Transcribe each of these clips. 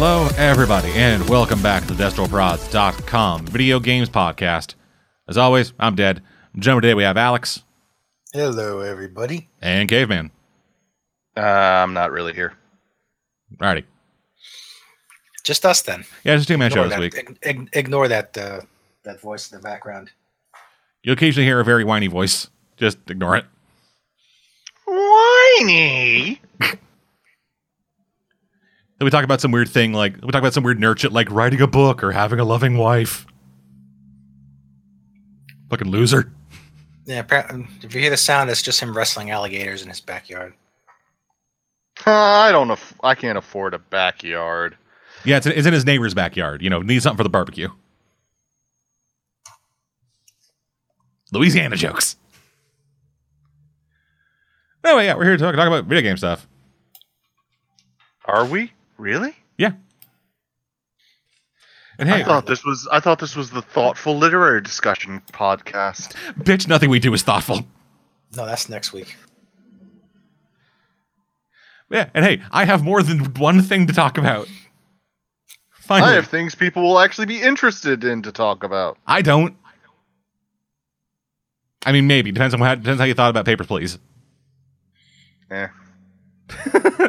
Hello, everybody, and welcome back to the DestroProds.com video games podcast. As always, I'm Dead. Gentlemen, today we have Alex Hello, everybody. and Caveman. Uh, I'm not really here. Alrighty. Just us then. Yeah, just two man show this that, week. ig- ig- ignore that uh, that voice in the background. You'll occasionally hear a very whiny voice. Just ignore it. Whiny. Then we talk about some weird thing like we talk about some weird nerd shit like writing a book or having a loving wife. Fucking loser. Yeah, if you hear the sound, it's just him wrestling alligators in his backyard. Uh, I don't. Aff- I can't afford a backyard. Yeah, it's, it's in his neighbor's backyard. You know, needs something for the barbecue. Louisiana jokes. Anyway, yeah, we're here to talk, talk about video game stuff. Are we really? Yeah. And hey, I thought this was. I thought this was the thoughtful literary discussion podcast. bitch, nothing we do is thoughtful. No, that's next week. Yeah, and hey, I have more than one thing to talk about. Finally, I have things people will actually be interested in to talk about. I don't. I mean, maybe depends on how depends how you thought about Papers, Please. Eh.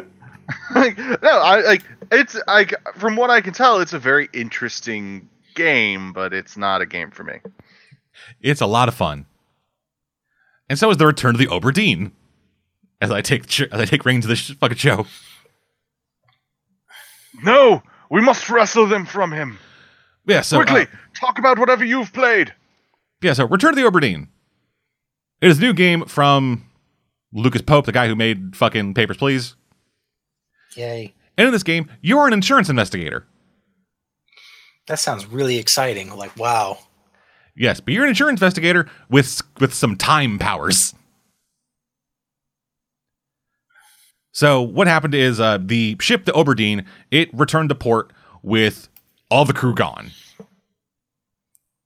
like, no, I like it's like from what I can tell, it's a very interesting game, but it's not a game for me. It's a lot of fun, and so is the return of the Obra Dinn. As I take ch- as I take reins of this sh- fucking show. No, we must wrestle them from him Yeah, so uh, quickly. Talk about whatever you've played. yeah, so Return of the Obra Dinn. It is a new game from Lucas Pope, the guy who made fucking Papers, Please. Yay! And in this game, you're an insurance investigator. That sounds really exciting. Like, wow. Yes, but you're an insurance investigator with with some time powers. So what happened is uh, the ship, the Obra Dinn, it returned to port with all the crew gone.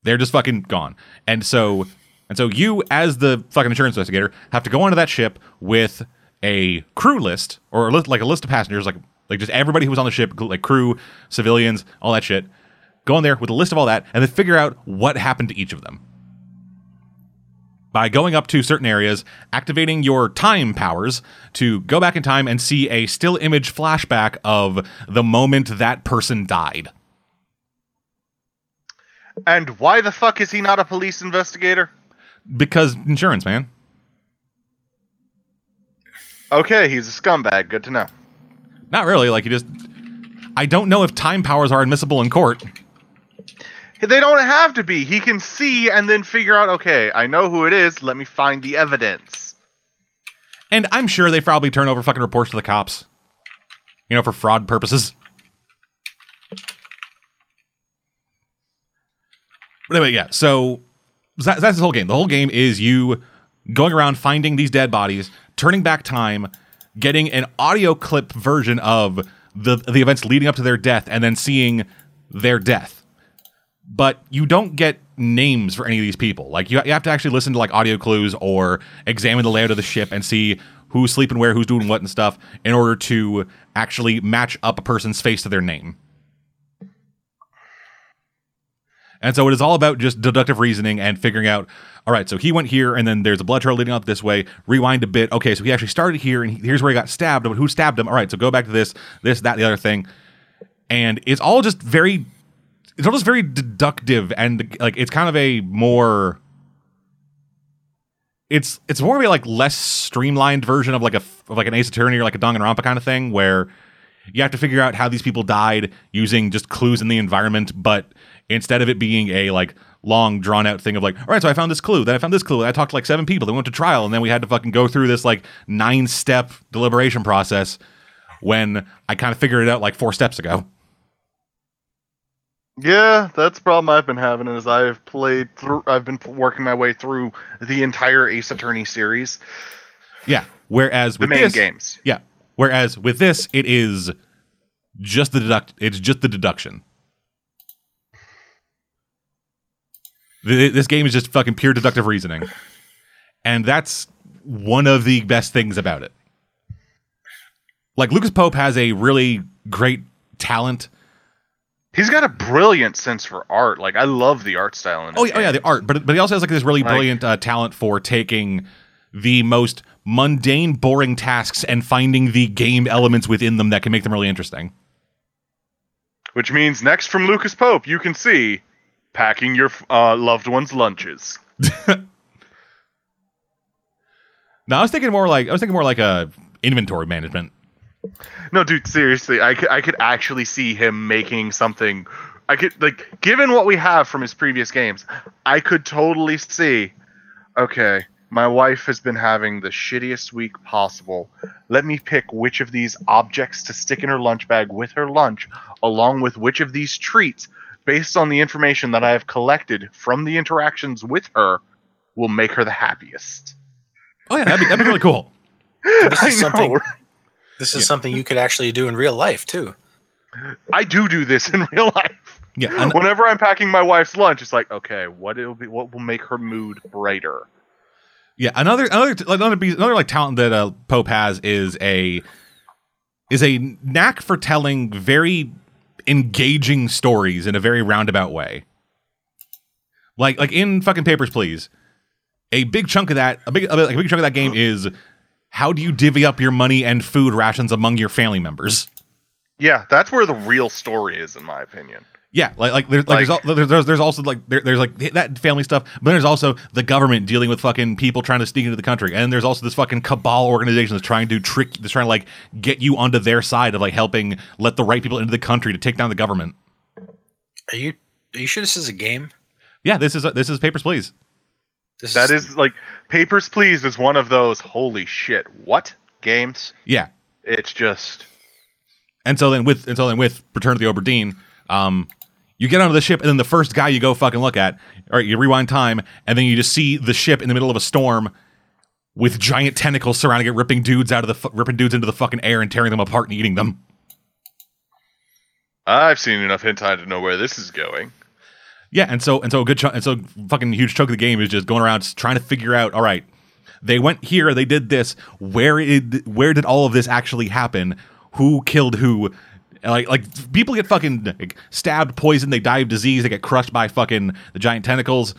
They're just fucking gone, and so and so you, as the fucking insurance investigator, have to go onto that ship with a crew list or a list, like a list of passengers, like like just everybody who was on the ship, like crew, civilians, all that shit. Go in there with a list of all that, and then figure out what happened to each of them by going up to certain areas, activating your time powers to go back in time and see a still image flashback of the moment that person died. And why the fuck is he not a police investigator? Because insurance, man. Okay, he's a scumbag. Good to know. Not really. Like, you just. I don't know if time powers are admissible in court. They don't have to be. He can see and then figure out, okay, I know who it is. Let me find the evidence. And I'm sure they probably turn over fucking reports to the cops. You know, for fraud purposes. But anyway, yeah. So that, that's the whole game. The whole game is you going around finding these dead bodies, turning back time, getting an audio clip version of the the events leading up to their death, and then seeing their death. But you don't get names for any of these people. Like you, you have to actually listen to like audio clues or examine the layout of the ship and see who's sleeping where, who's doing what and stuff in order to actually match up a person's face to their name. And so it is all about just deductive reasoning and figuring out, all right, so he went here and then there's a blood trail leading up this way. Rewind a bit. Okay, so he actually started here and here's where he got stabbed. But who stabbed him? All right, so go back to this, this, that, the other thing. And it's all just very, it's all just very deductive and like it's kind of a more, it's it's more of a like less streamlined version of like a of like an Ace Attorney or like a Danganronpa kind of thing where you have to figure out how these people died using just clues in the environment, but instead of it being a like long drawn out thing of like, all right, so I found this clue, then I found this clue, I talked to like seven people, then went to trial, and then we had to fucking go through this like nine step deliberation process when I kind of figured it out like four steps ago. Yeah, that's the problem I've been having is I've played through. I've been working my way through the entire Ace Attorney series, Yeah. Whereas with the main this, games. yeah. Whereas with this, it is just the deduct. It's just the deduction. This game is just fucking pure deductive reasoning, and that's one of the best things about it. Like Lucas Pope has a really great talent. He's got a brilliant sense for art. Like I love the art style in Oh, yeah, oh yeah, the art, but but he also has like this really Like- brilliant uh, talent for taking the most mundane, boring tasks and finding the game elements within them that can make them really interesting. Which means next from Lucas Pope, you can see packing your uh, loved one's lunches. No, I was thinking more like I was thinking more like a inventory management. No, dude, seriously, I could, I could actually see him making something. I could like, given what we have from his previous games, I could totally see. Okay, my wife has been having the shittiest week possible. Let me pick which of these objects to stick in her lunch bag with her lunch, along with which of these treats, based on the information that I have collected from the interactions with her, will make her the happiest. Oh yeah, that'd be, that'd be really cool. This I is something. know. This is Yeah. something you could actually do in real life too. I do do this in real life. Yeah, and- Whenever I'm packing my wife's lunch, it's like, okay, what it'll be, what will make her mood brighter? Yeah, another another like, another another like talent that uh, Pope has is a is a knack for telling very engaging stories in a very roundabout way. Like like in fucking Papers Please, a big chunk of that a big a big, a big chunk of that game is how do you divvy up your money and food rations among your family members? Yeah, that's where the real story is, in my opinion. Yeah, like like there's like, Like- there's, al- there's there's there's also like there, there's like that family stuff, but there's also the government dealing with fucking people trying to sneak into the country, and there's also this fucking cabal organization that's trying to trick, that's trying to like get you onto their side of like helping let the right people into the country to take down the government. Are you? Are you sure this is a game? Yeah, this is this is Papers Please. This That is like Papers Please is one of those holy shit what games. Yeah, It's just and so then with and so then with Return to the Obra Dinn, um, you get onto the ship, and then the first guy you go fucking look at, all right, you rewind time, and then you just see the ship in the middle of a storm with giant tentacles surrounding it, ripping dudes out of the ripping dudes into the fucking air and tearing them apart and eating them. I've seen enough hentai to know where this is going. Yeah, and so and so a good chunk, and so fucking huge chunk of the game is just going around just trying to figure out. All right, they went here, they did this. Where did where did all of this actually happen? Who killed who? Like like people get fucking like, stabbed, poisoned, they die of disease, they get crushed by fucking the giant tentacles.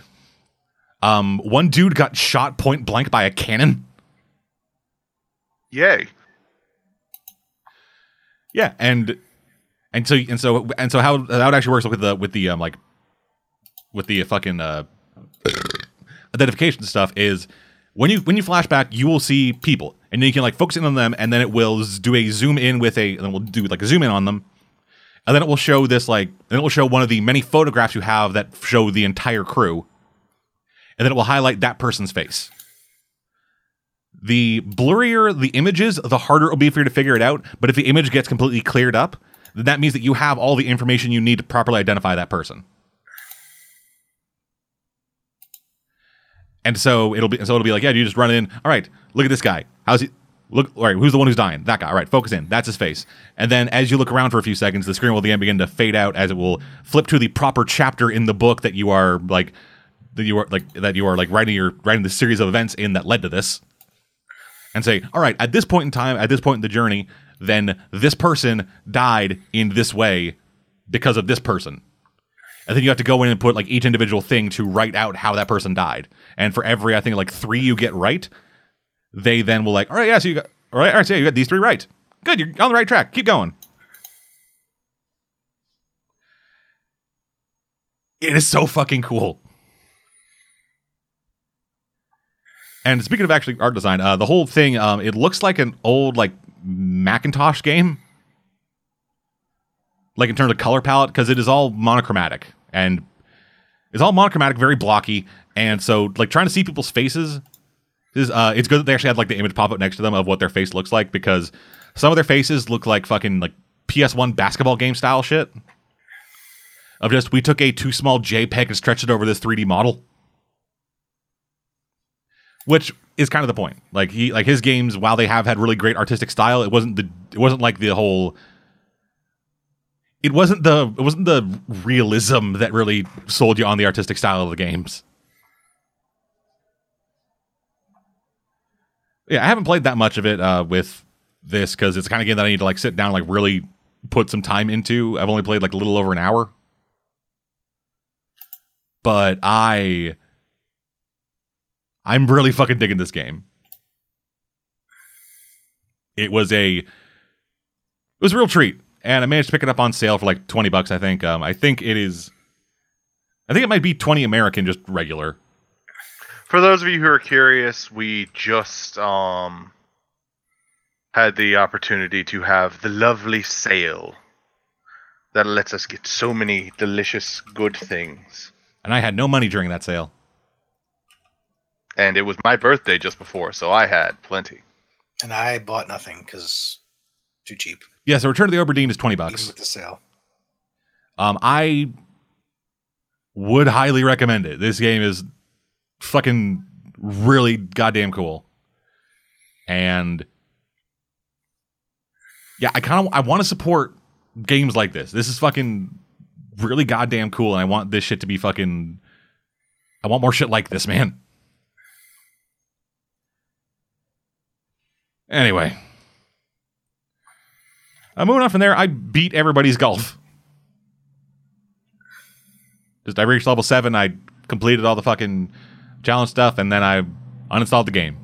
Um, one dude got shot point blank by a cannon. Yay. Yeah, and and so and so and so how how it actually works with the with the um like with the fucking uh identification stuff is when you when you flashback you will see people and then you can like focus in on them and then it will do a zoom in with a and then we'll do like a zoom in on them and then it will show this like then it will show one of the many photographs you have that show the entire crew and then it will highlight that person's face the blurrier the images, the harder it will be for you to figure it out. But if the image gets completely cleared up, then that means that you have all the information you need to properly identify that person. And so it'll be so it'll be like, yeah, you just run in. All right, look at this guy. How's he? Look, all right, who's the one who's dying? That guy. All right, focus in. That's his face. And then as you look around for a few seconds, the screen will again begin to fade out as it will flip to the proper chapter in the book that you are like that you are like that you are like writing your writing the series of events in that led to this and say, all right, at this point in time, at this point in the journey, then this person died in this way because of this person. And then you have to go in and put like each individual thing to write out how that person died. And for every, I think like three you get right, they then will like, all right, yeah, so you got, all right, all right, so yeah, you got these three right. Good, you're on the right track. Keep going. It is so fucking cool. And speaking of actually art design, uh, the whole thing, um, it looks like an old like Macintosh game, like in terms of color palette, because it is all monochromatic and it's all monochromatic, very blocky, and so like trying to see people's faces is uh, it's good that they actually had like the image pop up next to them of what their face looks like because some of their faces look like fucking like PS1 basketball game style shit. Of just we took a too small JPEG and stretched it over this 3D model which is kind of the point. Like he like his games, while they have had really great artistic style, it wasn't the it wasn't like the whole. It wasn't the it wasn't the realism that really sold you on the artistic style of the games. Yeah, I haven't played that much of it uh, with this because it's kind of game that I need to like sit down and like really put some time into. I've only played like a little over an hour. But I I'm really fucking digging this game. It was a it was a real treat. And I managed to pick it up on sale for like 20 bucks, I think. Um I think it is I think it might be 20 American just regular. For those of you who are curious, we just um had the opportunity to have the lovely sale that lets us get so many delicious good things. And I had no money during that sale. And it was my birthday just before, so I had plenty. And I bought nothing because too cheap, Yeah, so Return to the Obra Dinn is 20 even bucks. with the sale. Um, I would highly recommend it. This game is fucking really goddamn cool. And yeah, I kind of I want to support games like this. This is fucking really goddamn cool, and I want this shit to be fucking. I want more shit like this, man. Anyway, uh, moving on from there, I beat everybody's golf. Just I reached level seven. I completed all the fucking challenge stuff, and then I uninstalled the game.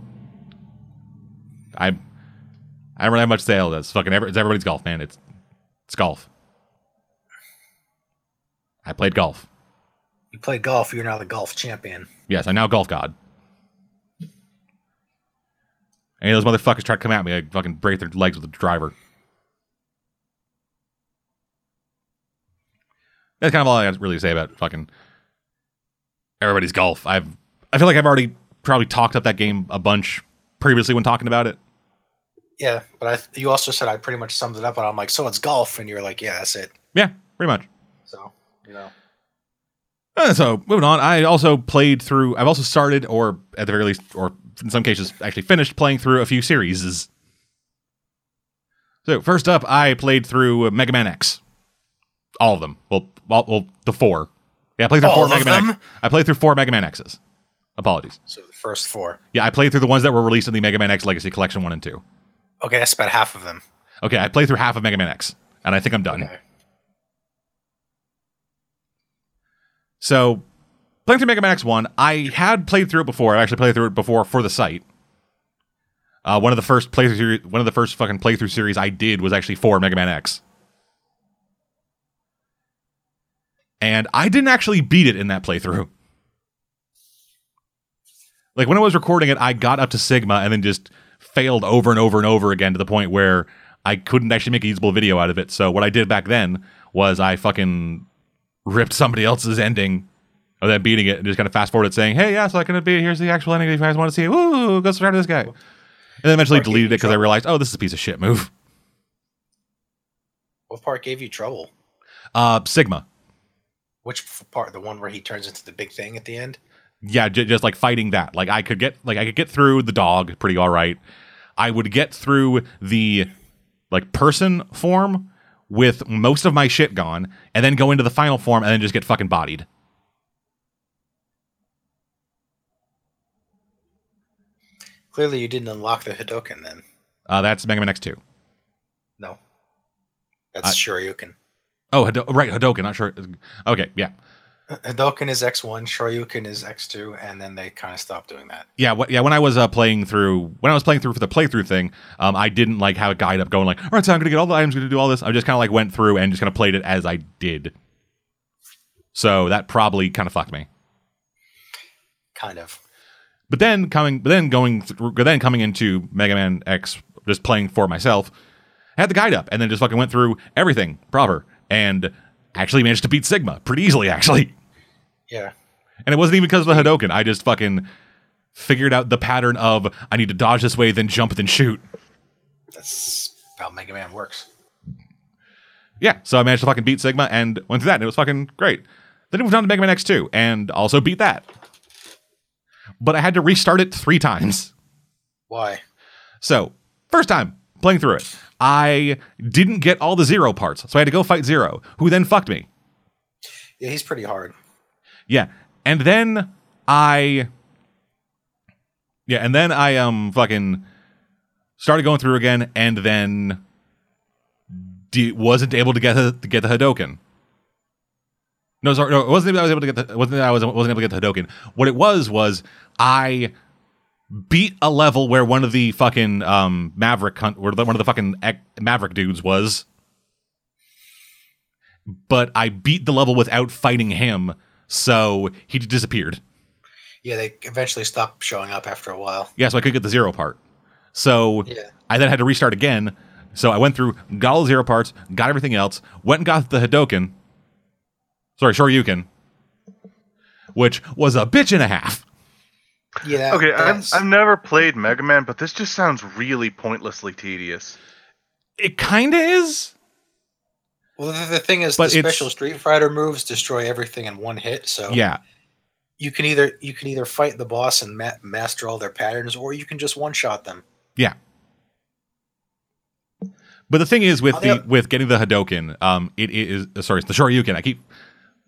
I I don't really have much to say. That's fucking every, it's everybody's golf, man. It's it's golf. I played golf. You played golf. You're now the golf champion. Yes, I'm now golf god. Any of those motherfuckers try to come at me, I fucking break their legs with a driver. That's kind of all I got to really say about fucking everybody's golf. I've I feel like I've already probably talked up that game a bunch previously when talking about it. Yeah, but I, you also said I pretty much summed it up, and I'm like, so it's golf, and you're like, yeah, that's it. Yeah, pretty much. So you know, Uh, so moving on, I also played through. I've also started, or at the very least, or in some cases, actually finished playing through a few series. So first up, I played through Mega Man X, all of them. Well, well, well the four. Yeah, I played through All four of Mega Man. them? X. I played through four Mega Man X's. Apologies. so the first four. Yeah, I played through the ones that were released in the Mega Man X Legacy Collection one and two. Okay, that's about half of them. Okay, I played through half of Mega Man X, and I think I'm done. Okay. So, playing through Mega Man X1, I had played through it before. I actually played through it before for the site. Uh, one of the first playthrough series, one of the first fucking playthrough series I did was actually for Mega Man X. And I didn't actually beat it in that playthrough. Like when I was recording it, I got up to Sigma and then just failed over and over and over again to the point where I couldn't actually make a usable video out of it. So what I did back then was I fucking ripped somebody else's ending of that beating it and just kind of fast forwarded saying, hey, yeah, so I can beat it. Here's the actual ending if you guys want to see it. Woo, go subscribe to this guy. And then eventually you deleted it because I realized, oh, this is a piece of shit move. What part gave you trouble? Uh, Sigma. Which part? The one where he turns into the big thing at the end? yeah, j- just like fighting that. Like I could get like I could get through the dog pretty all right. I would get through the like person form with most of my shit gone, and then go into the final form and then just get fucking bodied. Clearly, you didn't unlock the Hadoken then. Uh, that's Mega Man X2. No, that's I- Shoryuken. Oh, Hado- right, Hadoken. Not sure. Okay, yeah, Hadoken is X one, Shoryuken is X two, and then they kind of stopped doing that. yeah, wh- yeah. When I was uh, playing through, when I was playing through for the playthrough thing, um, I didn't like have a guide up going like, all right, so I'm gonna get all the items, gonna do all this. I just kind of like went through and just kind of played it as I did. So that probably kind of fucked me. Kind of. But then coming, but then going, through, then coming into Mega Man X, just playing for myself, I had the guide up and then just fucking went through everything proper and actually managed to beat Sigma pretty easily, actually. Yeah. And it wasn't even because of the Hadoken. I just fucking figured out the pattern of I need to dodge this way, then jump, then shoot. That's how Mega Man works. Yeah, so I managed to fucking beat Sigma and went through that, and it was fucking great. Then it moved on to Mega Man X2 and also beat that. But I had to restart it three times. Why? So, first time playing through it, I didn't get all the Zero parts, so I had to go fight Zero, who then fucked me. Yeah, he's pretty hard. Yeah, and then I, yeah, and then I um fucking started going through again, and then d- wasn't able to get the, to get the Hadoken. No, sorry, no, it wasn't that I was able to get the wasn't that I was wasn't able to get the Hadoken. What it was was I beat a level where one of the fucking um Maverick hunt where the- one of the fucking Maverick dudes was but I beat the level without fighting him, so he disappeared. Yeah, they eventually stopped showing up after a while. Yeah, so I could get the zero part. So Yeah. I then had to restart again. So I went through, got all the zero parts, got everything else, went and got the Hadoken. Sorry, Shoryuken. Which was a bitch and a half. Yeah. Okay, I've, I've never played Mega Man, but this just sounds really pointlessly tedious. It kinda is. well, the, the thing is, But the special Street Fighter moves destroy everything in one hit. So Yeah. you can either you can either fight the boss and ma- master all their patterns, or you can just one shot them. Yeah. But the thing is with the the- with getting the Hadoken, um, it is uh, sorry, it's the Shoryuken. I keep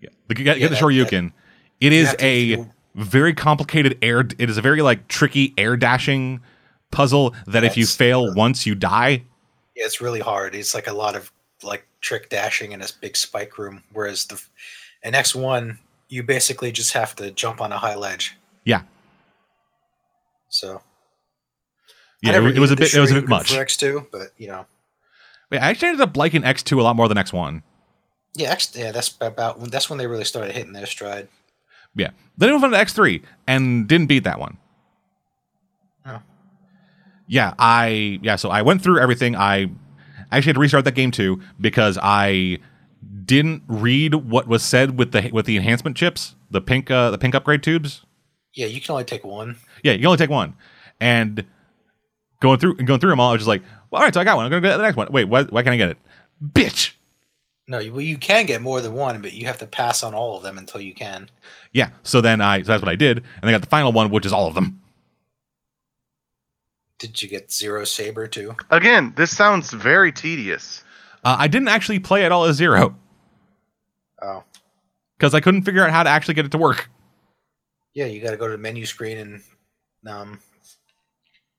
yeah, the, get, Yeah, get the that- Shoryuken. It is have to a do- very complicated air. It is a very like tricky air dashing puzzle that if you That's- fail once, you die. Yeah, it's really hard. It's like a lot of like trick dashing in this big spike room. Whereas the in X one, you basically just have to jump on a high ledge. Yeah. So Yeah, it, it was a bit. It was a bit much. for X two, but you know, Wait, I actually ended up liking X two a lot more than X one. yeah, X yeah, that's about when that's when they really started hitting their stride. Yeah. Then I moved on to X three and didn't beat that one. Oh. Yeah, I yeah, so I went through everything. I actually had to restart that game too because I didn't read what was said with the with the enhancement chips, the pink uh, the pink upgrade tubes. Yeah, you can only take one. Yeah, you can only take one. And going through and going through them all, I was just like, well, all right, so I got one. I'm gonna get the next one. Wait, why, why can't I get it? Bitch. No, you, well, you can get more than one, but you have to pass on all of them until you can. Yeah. So then I so that's what I did, and I got the final one, which is all of them. Did you get Zero Saber too? Again, this sounds very tedious. Uh, I didn't actually play at all as zero Oh, because I couldn't figure out how to actually get it to work. yeah, you got to go to the menu screen and um,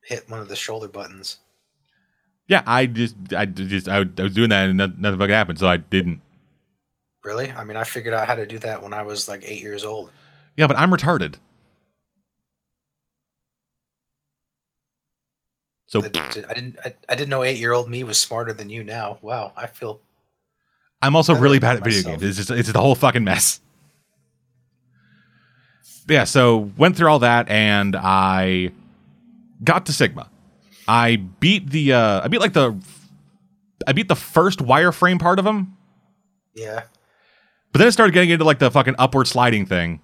hit one of the shoulder buttons. Yeah, I just, I just, I, I was doing that and nothing, nothing fucking happened, so I didn't. Really? I mean, I figured out how to do that when I was like eight years old. Yeah, but I'm retarded. So I didn't. I, I didn't know eight year old me was smarter than you now. Wow, I feel. I'm also really bad at video myself. games. It's just, it's the whole fucking mess. Yeah, so went through all that and I got to Sigma. I beat the, uh, I beat like the, I beat the first wireframe part of him, Yeah. but then it started getting into like the fucking upward sliding thing.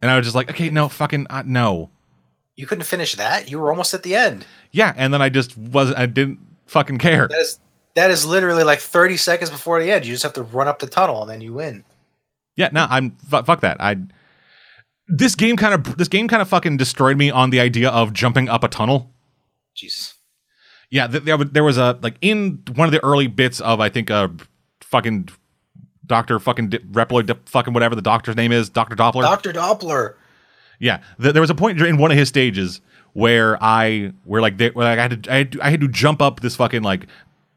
And I was just like, okay, no, fucking, uh, no. You couldn't finish that. You were almost at the end. Yeah, and then I just wasn't, I didn't fucking care. That is that is literally like thirty seconds before the end. You just have to run up the tunnel and then you win. Yeah, no, I'm fu- fuck that. I this game kind of this game kind of fucking destroyed me on the idea of jumping up a tunnel. Jeez. Yeah, th- there, was- there was a like in one of the early bits of I think uh fucking Doctor fucking Di- Reploid Di- fucking whatever the doctor's name is, Doctor Doppler. Doctor Doppler. Yeah, th- there was a point in one of his stages where I where like they, where like I had to I had to, I had to jump up this fucking like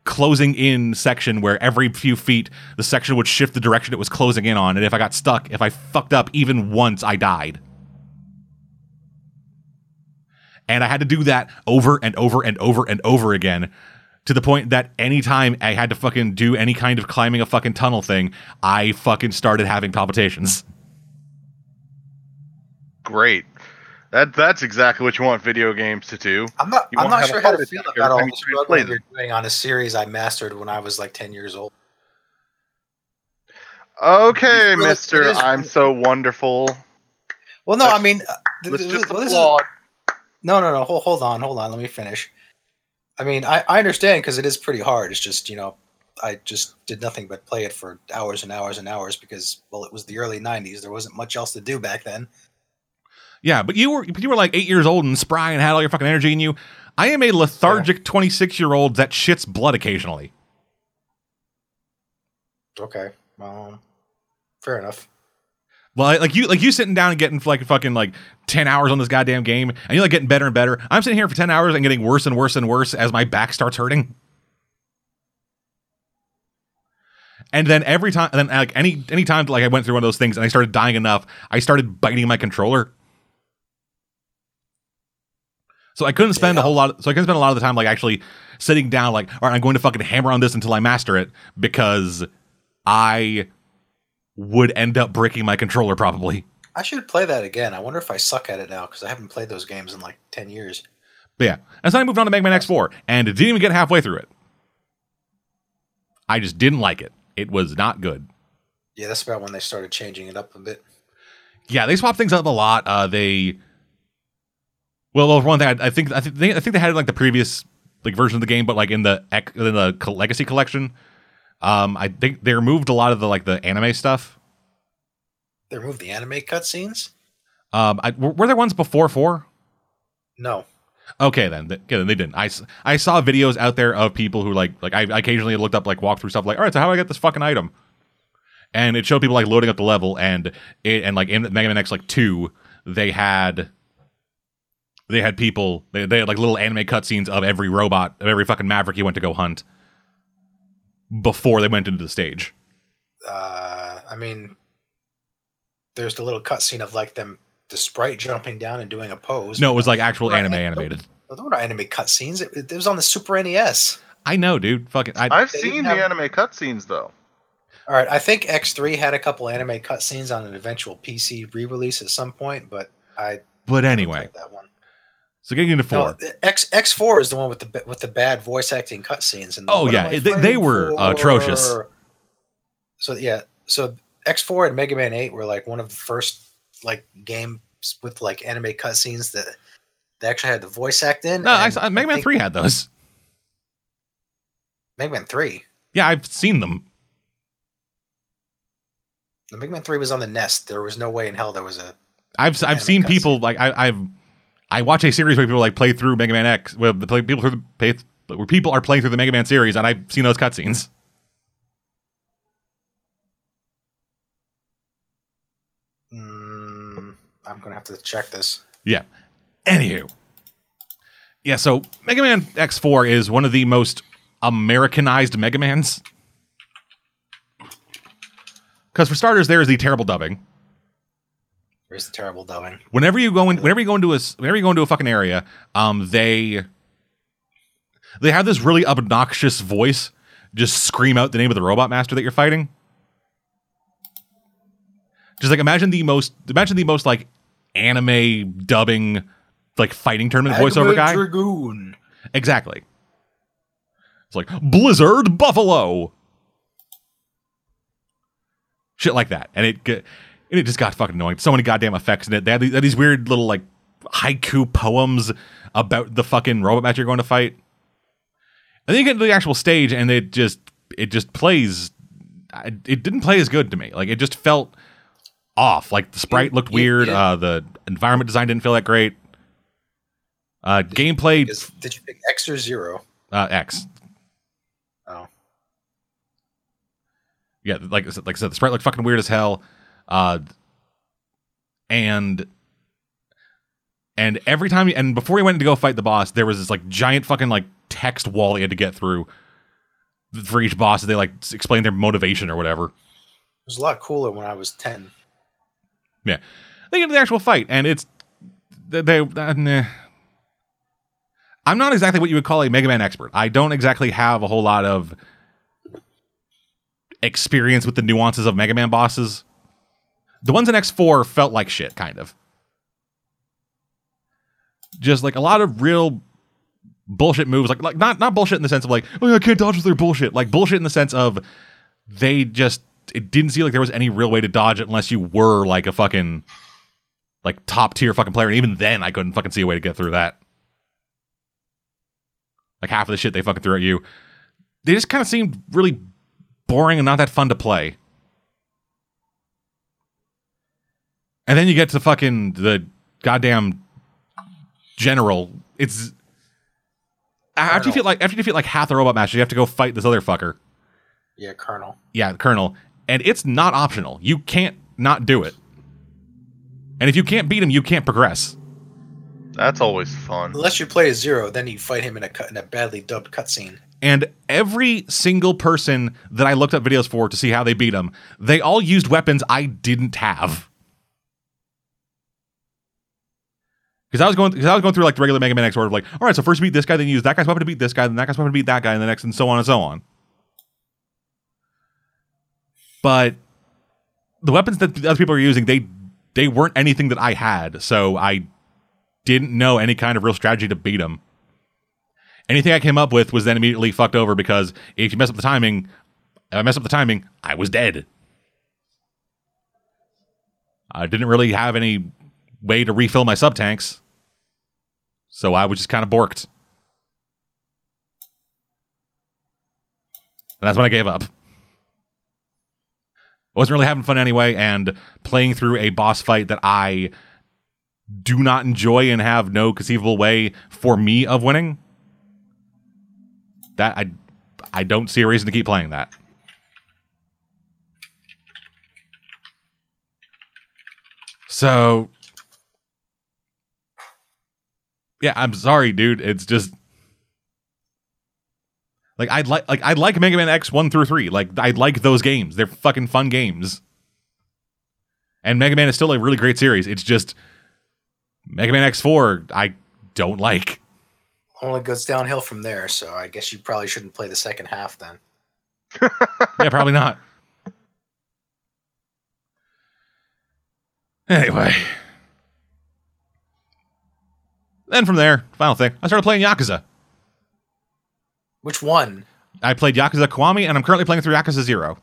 closing in section where every few feet the section would shift the direction it was closing in on, and if I got stuck, if I fucked up even once, I died. And I had to do that over and over and over and over again. To the point that anytime I had to fucking do any kind of climbing a fucking tunnel thing, I fucking started having palpitations. Great. That that's exactly what you want video games to do. I'm not. You I'm won't sure how to feel about all the you try to play struggling you're doing on a series I mastered when I was like ten years old. Okay, Mister, I'm so wonderful. Well, no, Let's- I mean, uh, th- Let's th- just well, this is- applaud. no, no, no. Hold, hold on, hold on. Let me finish. I mean, I, I understand because it is pretty hard. It's just you know, I just did nothing but play it for hours and hours and hours because well, it was the early '90s. There wasn't much else to do back then. Yeah, but you were but you were like eight years old and spry and had all your fucking energy in you. I am a lethargic twenty six year old that shits blood occasionally. Okay, well, fair enough. Well, like you, like you sitting down and getting like fucking like ten hours on this goddamn game, and you're like getting better and better. I'm sitting here for ten hours and getting worse and worse and worse as my back starts hurting. And then every time, then like any any time like I went through one of those things and I started dying enough, I started biting my controller. So I couldn't spend a whole lot. So I couldn't spend a lot of the time like actually sitting down, like, all right, I'm going to fucking hammer on this until I master it because I would end up breaking my controller probably. I should play that again. I wonder if I suck at it now because I haven't played those games in like ten years. But yeah, and so I moved on to Mega Man X4 and didn't even get halfway through it. I just didn't like it. It was not good. Yeah, that's about when they started changing it up a bit. Yeah, they swapped things up a lot. Uh, they, well, well, for one thing, I, I think I think they, I think they had like the previous like version of the game, but like in the in the Legacy collection, um, I think they removed a lot of the like the anime stuff. They removed the anime cutscenes. Um, I, were, were there ones before four? No, Okay, then Th- yeah, then they didn't. I, I saw videos out there of people who like like I, I occasionally looked up like walkthrough stuff like all right, so how do I get this fucking item? And it showed people like loading up the level and it and like in Mega Man X like two they had they had people they, they had like little anime cutscenes of every robot of every fucking maverick you went to go hunt before they went into the stage. uh, I mean, there's the little cutscene of like them, the sprite jumping down and doing a pose. No, it was like actual anime I- animated. Well, there were no anime cutscenes. It, it was on the Super NES. I know, dude. Fucking I, I've seen the have- anime cutscenes though. All right, I think X3 had a couple anime cutscenes on an eventual PC re-release at some point, but I but anyway, that one. So getting into four. No, X X4 is the one with the with the bad voice acting cutscenes. And Oh, yeah, they- they were for? atrocious. So yeah, so X4 and Mega Man 8 were like one of the first like games with like anime cutscenes that they actually had the voice act in. no, I, Mega Man three had those. Mega Man 3. Yeah, I've seen them. The Mega Man 3 was on the NES. There was no way in hell there was a I've I've seen people like I, I've I watch a series where people like play through Mega Man X, where the play, people through the where people are playing through the Mega Man series, and I've seen those cutscenes. Mm, I'm gonna have to check this. Yeah. Anywho, yeah. So Mega Man X four is one of the most Americanized Mega Mans. Because for starters, there is the terrible dubbing. Where's the terrible dubbing? whenever you go in whenever you go into a s- whenever you go into a fucking area um they they have this really obnoxious voice just scream out the name of the robot master that you're fighting just like imagine the most imagine the most like anime dubbing like fighting tournament voiceover guy Dragoon. exactly it's like blizzard buffalo shit like that and it g- and it just got fucking annoying. So many goddamn effects. In it they had these, they had these weird little like haiku poems about the fucking robot match you're going to fight. And then you get to the actual stage and it just it just plays it didn't play as good to me. Like it just felt off. Like the sprite You- looked you- weird. you- uh the environment design didn't feel that great. Uh gameplay Is, did you pick X or Zero? uh x. Oh, yeah, like like I said, the sprite looked fucking weird as hell. Uh, and and every time, you, and before he went to go fight the boss, there was this like giant fucking like text wall he had to get through for each boss. They like explain their motivation or whatever. it was a lot cooler when I was ten. Yeah, they get to the actual fight, and it's they. they uh, nah. I'm not exactly what you would call a Mega Man expert. I don't exactly have a whole lot of experience with the nuances of Mega Man bosses. The ones in X4 felt like shit, kind of. Just like a lot of real bullshit moves, like like not not bullshit in the sense of like, oh, I can't dodge with their bullshit. Like bullshit in the sense of they just it didn't seem like there was any real way to dodge it unless you were like a fucking like top tier fucking player. And even then, I couldn't fucking see a way to get through that. Like half of the shit they fucking threw at you, they just kind of seemed really boring and not that fun to play. And then you get to fucking the goddamn general. It's after you feel like after you defeat like half the robot masters, you have to go fight this other fucker. Yeah, Colonel. Yeah, Colonel. And it's not optional. You can't not do it. And if you can't beat him, you can't progress. That's always fun. Unless you play as Zero, then you fight him in a cut in a badly dubbed cutscene. And every single person that I looked up videos for to see how they beat him, they all used weapons I didn't have. Because I was going, because I was going through like the regular Mega Man X order of like, all right, so first beat this guy, then you use that guy's weapon to beat this guy, then that guy's weapon to beat that guy, and the next, and so on and so on. But the weapons that the other people are using, they they weren't anything that I had, so I didn't know any kind of real strategy to beat them. Anything I came up with was then immediately fucked over because if you mess up the timing, if I mess up the timing, I was dead. I didn't really have any way to refill my sub tanks, so I was just kind of borked. And that's when I gave up. I wasn't really having fun anyway, and playing through a boss fight that I do not enjoy and have no conceivable way for me of winning. That I I don't see a reason to keep playing that. So Yeah, I'm sorry, dude. It's just like I'd like like I like Mega Man X one through three. Like I like those games. They're fucking fun games. And Mega Man is still a really great series. It's just Mega Man X four I don't like. Only goes downhill from there, so I guess you probably shouldn't play the second half then. yeah, probably not. Anyway. Then from there, final thing, I started playing Yakuza. Which one? I played Yakuza Kiwami, and I'm currently playing through Yakuza Zero.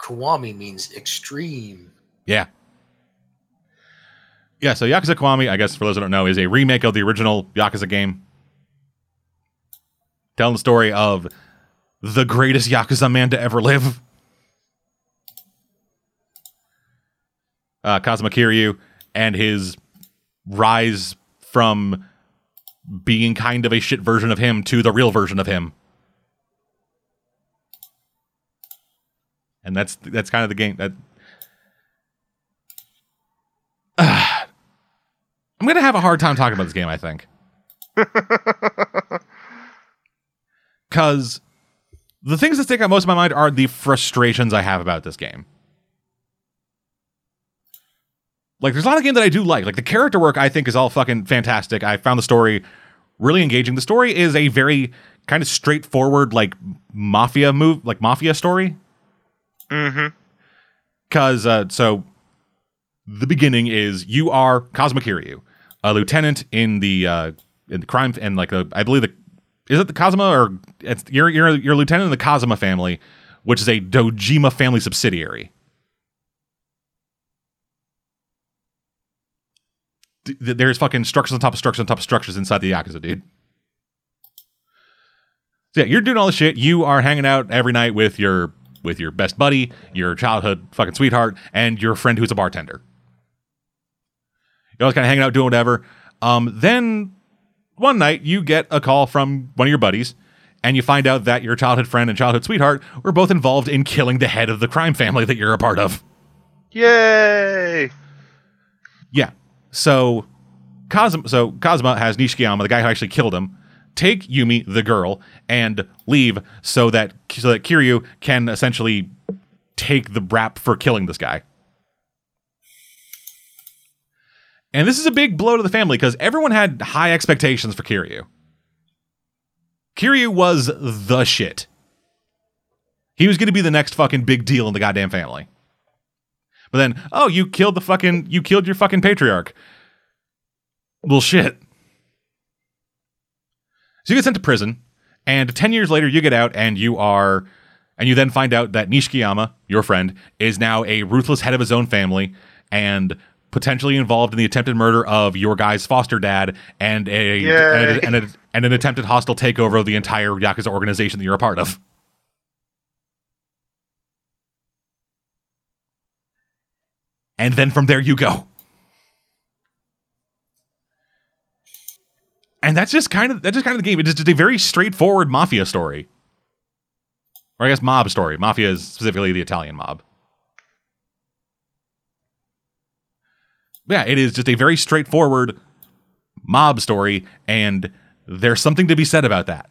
Kiwami means extreme. Yeah. Yeah, so Yakuza Kiwami, I guess for those who don't know, is a remake of the original Yakuza game. Telling the story of the greatest Yakuza man to ever live. Uh, Kazuma Kiryu and his rise from being kind of a shit version of him to the real version of him. And that's that's kind of the game that I'm gonna have a hard time talking about this game. I think because the things that stick out most in my mind are the frustrations I have about this game. Like, there's a lot of game that I do like. Like the character work, I think is all fucking fantastic. I found the story really engaging. The story is a very kind of straightforward, like mafia move, like mafia story. Mm-hmm. Because uh, so the beginning is you are Kazuma Kiryu, a lieutenant in the uh, in the crime and like I believe the is it the Kazuma or it's you're you're you're a lieutenant in the Kazuma family, which is a Dojima family subsidiary. There's fucking structures on top of structures on top of structures inside the Yakuza, dude. So yeah, you're doing all this shit. You are hanging out every night with your with your best buddy, your childhood fucking sweetheart, and your friend who's a bartender. You're all kind of hanging out, doing whatever. Um, then one night you get a call from one of your buddies, and you find out that your childhood friend and childhood sweetheart were both involved in killing the head of the crime family that you're a part of. Yay! So Kazuma, so Kazuma has Nishikiyama, the guy who actually killed him, take Yumi, the girl, and leave so that so that Kiryu can essentially take the rap for killing this guy. And this is a big blow to the family because everyone had high expectations for Kiryu. Kiryu was the shit. He was going to be the next fucking big deal in the goddamn family. But then, oh, you killed the fucking, you killed your fucking patriarch. Well, shit. So you get sent to prison, and 10 years later, you get out and you are, and you then find out that Nishikiyama, your friend, is now a ruthless head of his own family and potentially involved in the attempted murder of your guy's foster dad and a, and, a, and, a and an attempted hostile takeover of the entire Yakuza organization that you're a part of. And then from there you go. And that's just kind of that's just kind of the game. It's just a very straightforward mafia story. Or I guess mob story. Mafia is specifically the Italian mob. Yeah, it is just a very straightforward mob story, and there's something to be said about that.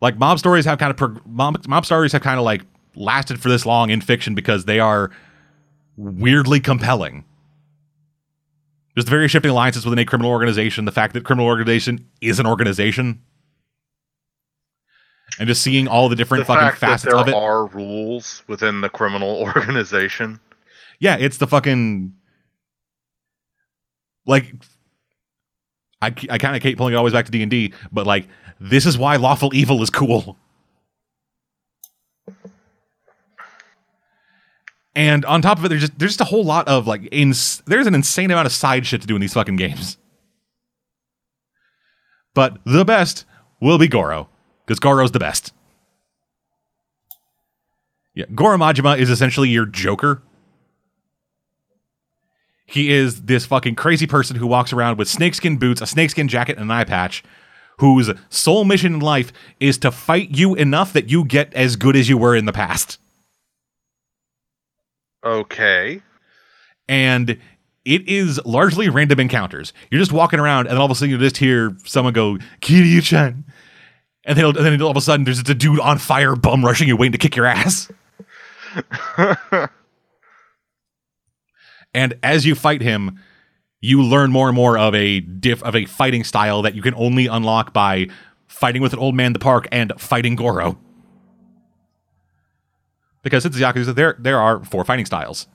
Like mob stories have kind of prog- mob, mob stories have kind of like lasted for this long in fiction because they are weirdly compelling. There's the very shifting alliances within a criminal organization, the fact that criminal organization is an organization, and just seeing all the different the fucking facets there of it. are rules within the criminal organization. yeah, it's the fucking like I, I kind of keep pulling it always back to D and D, but like this is why lawful evil is cool. And on top of it, there's just there's just a whole lot of like ins- there's an insane amount of side shit to do in these fucking games. But the best will be Goro, because Goro's the best. Yeah, Goro Majima is essentially your Joker. He is this fucking crazy person who walks around with snakeskin boots, a snakeskin jacket, and an eye patch, whose sole mission in life is to fight you enough that you get as good as you were in the past. Okay. and it is largely random encounters. You're just walking around, and then all of a sudden you just hear someone go Kiryu-chan, and then and then all of a sudden there's just a dude on fire, bum rushing you, waiting to kick your ass. and as you fight him, you learn more and more of a diff of a fighting style that you can only unlock by fighting with an old man in the park and fighting Goro. Because it's Yakuza, there there are four fighting styles.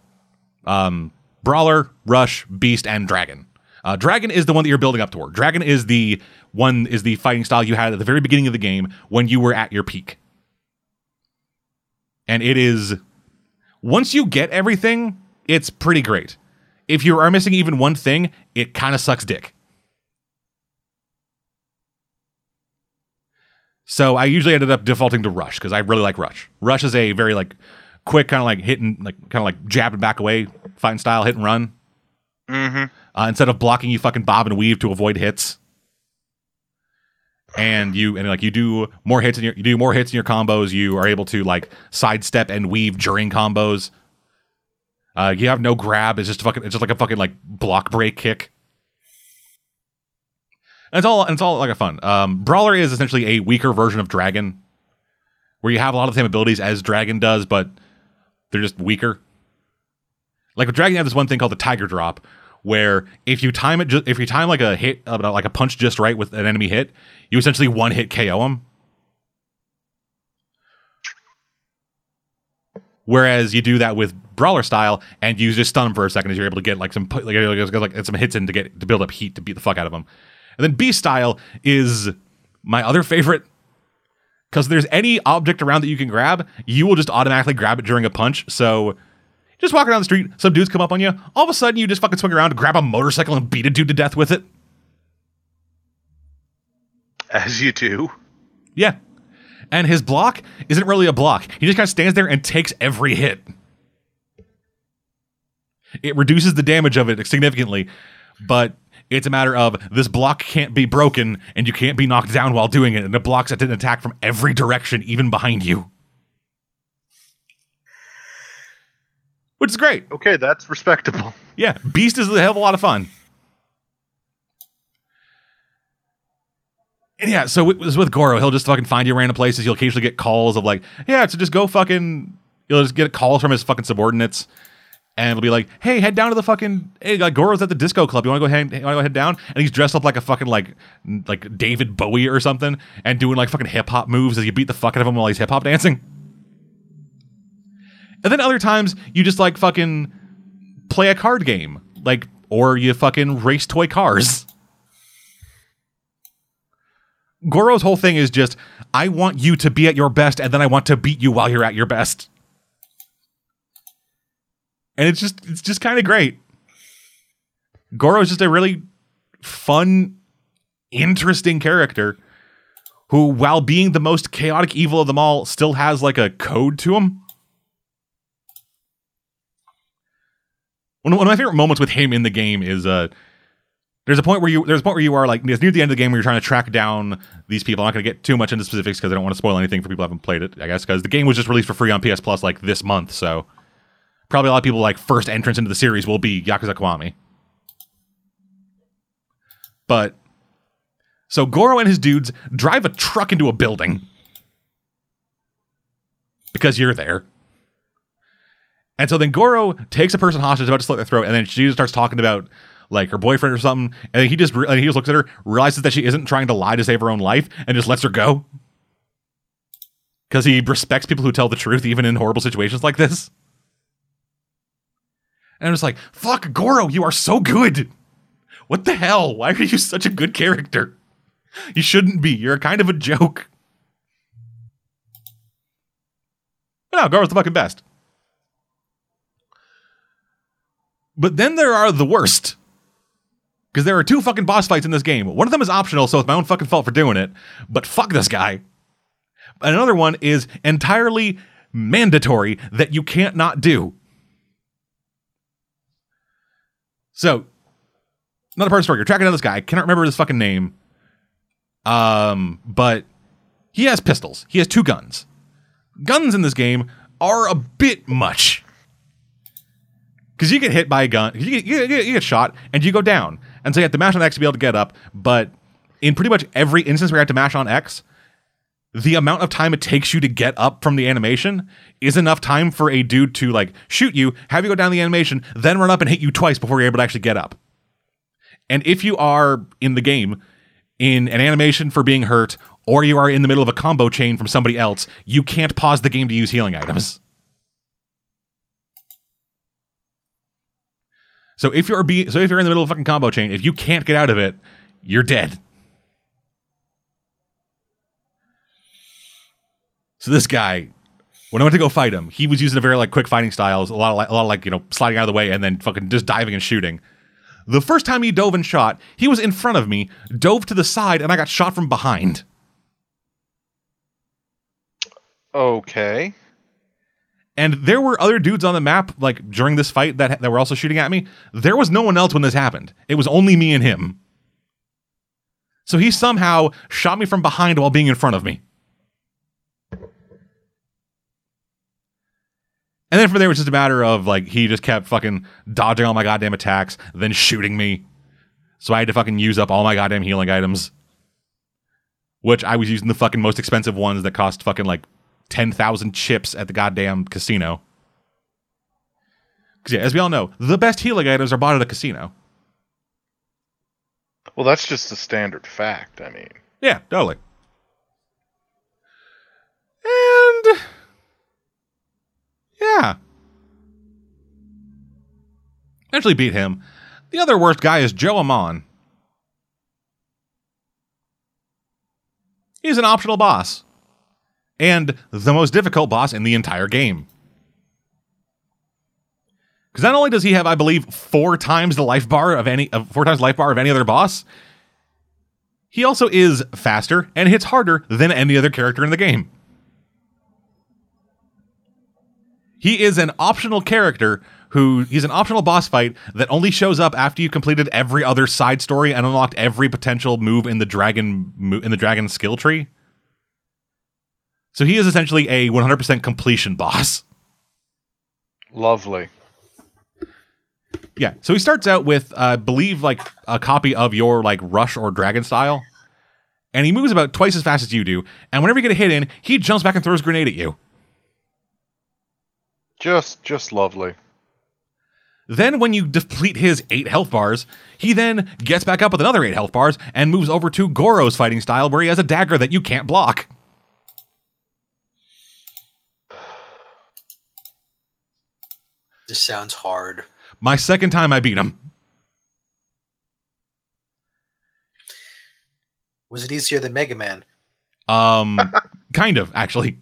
Um, Brawler, Rush, Beast, and Dragon. Uh, Dragon is the one that you're building up toward. Dragon is the one is the fighting style you had at the very beginning of the game when you were at your peak. And it is once you get everything, it's pretty great. If you are missing even one thing, it kind of sucks dick. So I usually ended up defaulting to Rush because I really like Rush. Rush is a very like quick kind of like hitting like kind of like jab and back away fighting style, hit and run. mm-hmm. Uh, instead of blocking, you fucking bob and weave to avoid hits. And you and like you do more hits in your you do more hits in your combos. You are able to like sidestep and weave during combos. Uh, you have no grab. It's just fucking. It's just like a fucking like block break kick. And it's all. And it's all like a fun. Um, Brawler is essentially a weaker version of Dragon, where you have a lot of the same abilities as Dragon does, but they're just weaker. Like with Dragon, you have this one thing called the Tiger Drop, where if you time it, ju- if you time like a hit, uh, like a punch just right with an enemy hit, you essentially one hit KO them. Whereas you do that with brawler style, and you just stun him for a second as you're able to get like some like, like, like some hits in to get to build up heat to beat the fuck out of him. And then B style is my other favorite because there's any object around that you can grab, you will just automatically grab it during a punch. So just walking down the street, some dudes come up on you, all of a sudden you just fucking swing around, grab a motorcycle, and beat a dude to death with it. As you do. Yeah. And his block isn't really a block. He just kind of stands there and takes every hit. It reduces the damage of it significantly, but it's a matter of this block can't be broken and you can't be knocked down while doing it, and it blocks an attack from every direction, even behind you. Which is great. Okay, that's respectable. Yeah, Beast is a hell of a lot of fun. And yeah, so it was with Goro. He'll just fucking find you random places. You'll occasionally get calls of like, yeah, so just go fucking. You'll just get calls from his fucking subordinates, and it'll be like, hey, head down to the fucking. Hey, like Goro's at the disco club. You want to go head? You want to go head down? And he's dressed up like a fucking like like David Bowie or something, and doing like fucking hip hop moves as you beat the fuck out of him while he's hip hop dancing. And then other times you just like fucking play a card game, like or you fucking race toy cars. Goro's whole thing is just I want you to be at your best and then I want to beat you while you're at your best. And it's just it's just kind of great. Goro is just a really fun interesting character who while being the most chaotic evil of them all still has like a code to him. One, of my favorite moments with him in the game is uh there's a point where you there's a point where you are like near the end of the game where you're trying to track down these people. I'm not going to get too much into specifics because I don't want to spoil anything for people who haven't played it. I guess because the game was just released for free on PS Plus like this month, so probably a lot of people like first entrance into the series will be Yakuza Kiwami. But so Goro and his dudes drive a truck into a building because you're there. And so then Goro takes a person hostage, about to slit their throat, and then she just starts talking about like her boyfriend or something. And then he just and he just looks at her, realizes that she isn't trying to lie to save her own life, and just lets her go because he respects people who tell the truth, even in horrible situations like this. And I'm like, fuck, Goro, you are so good. What the hell? Why are you such a good character? You shouldn't be. You're kind of a joke. But no, Goro's the fucking best. But then there are the worst. Because there are two fucking boss fights in this game. One of them is optional, so it's my own fucking fault for doing it. But fuck this guy. Another one is entirely mandatory that you can't not do. So, another part of the story. You're tracking down this guy. I cannot remember his fucking name. Um, but he has pistols. He has two guns. Guns in this game are a bit much. Because you get hit by a gun, you get, you, get, you get shot, and you go down. And so you have to mash on X to be able to get up. But in pretty much every instance where you have to mash on X, the amount of time it takes you to get up from the animation is enough time for a dude to like shoot you, have you go down the animation, then run up and hit you twice before you're able to actually get up. And if you are in the game in an animation for being hurt, or you are in the middle of a combo chain from somebody else, you can't pause the game to use healing items. So if you're be so if you're in the middle of a fucking combo chain, if you can't get out of it, you're dead. So this guy, when I went to go fight him, he was using a very like quick fighting styles, a lot of like, a lot of like you know sliding out of the way and then fucking just diving and shooting. The first time he dove and shot, he was in front of me, dove to the side, and I got shot from behind. Okay. And there were other dudes on the map, like during this fight, that that were also shooting at me. There was no one else when this happened. It was only me and him. So he somehow shot me from behind while being in front of me. And then from there, it was just a matter of like he just kept fucking dodging all my goddamn attacks, then shooting me. So I had to fucking use up all my goddamn healing items. Which I was using the fucking most expensive ones that cost fucking like 10,000 chips at the goddamn casino. Because, yeah, as we all know, the best healing items are bought at a casino. Well, that's just a standard fact. I mean, Yeah, totally. And. Yeah. Eventually beat him. The other worst guy is Jo Amon. He's an optional boss. And the most difficult boss in the entire game. Because not only does he have, I believe, four times the life bar of any, four times the life bar of any other boss, he also is faster and hits harder than any other character in the game. He is an optional character who he's an optional boss fight that only shows up after you completed every other side story and unlocked every potential move in the dragon in the dragon skill tree. So he is essentially a 100% completion boss. lovely. Yeah. So he starts out with, uh, I believe, like a copy of your like rush or dragon style, and he moves about twice as fast as you do. And whenever you get a hit in, he jumps back and throws a grenade at you. Just, just lovely. Then, when you deplete his eight health bars, he then gets back up with another eight health bars and moves over to Goro's fighting style, where he has a dagger that you can't block. This sounds hard. My second time I beat him. Was it easier than Mega Man? Um, kind of actually,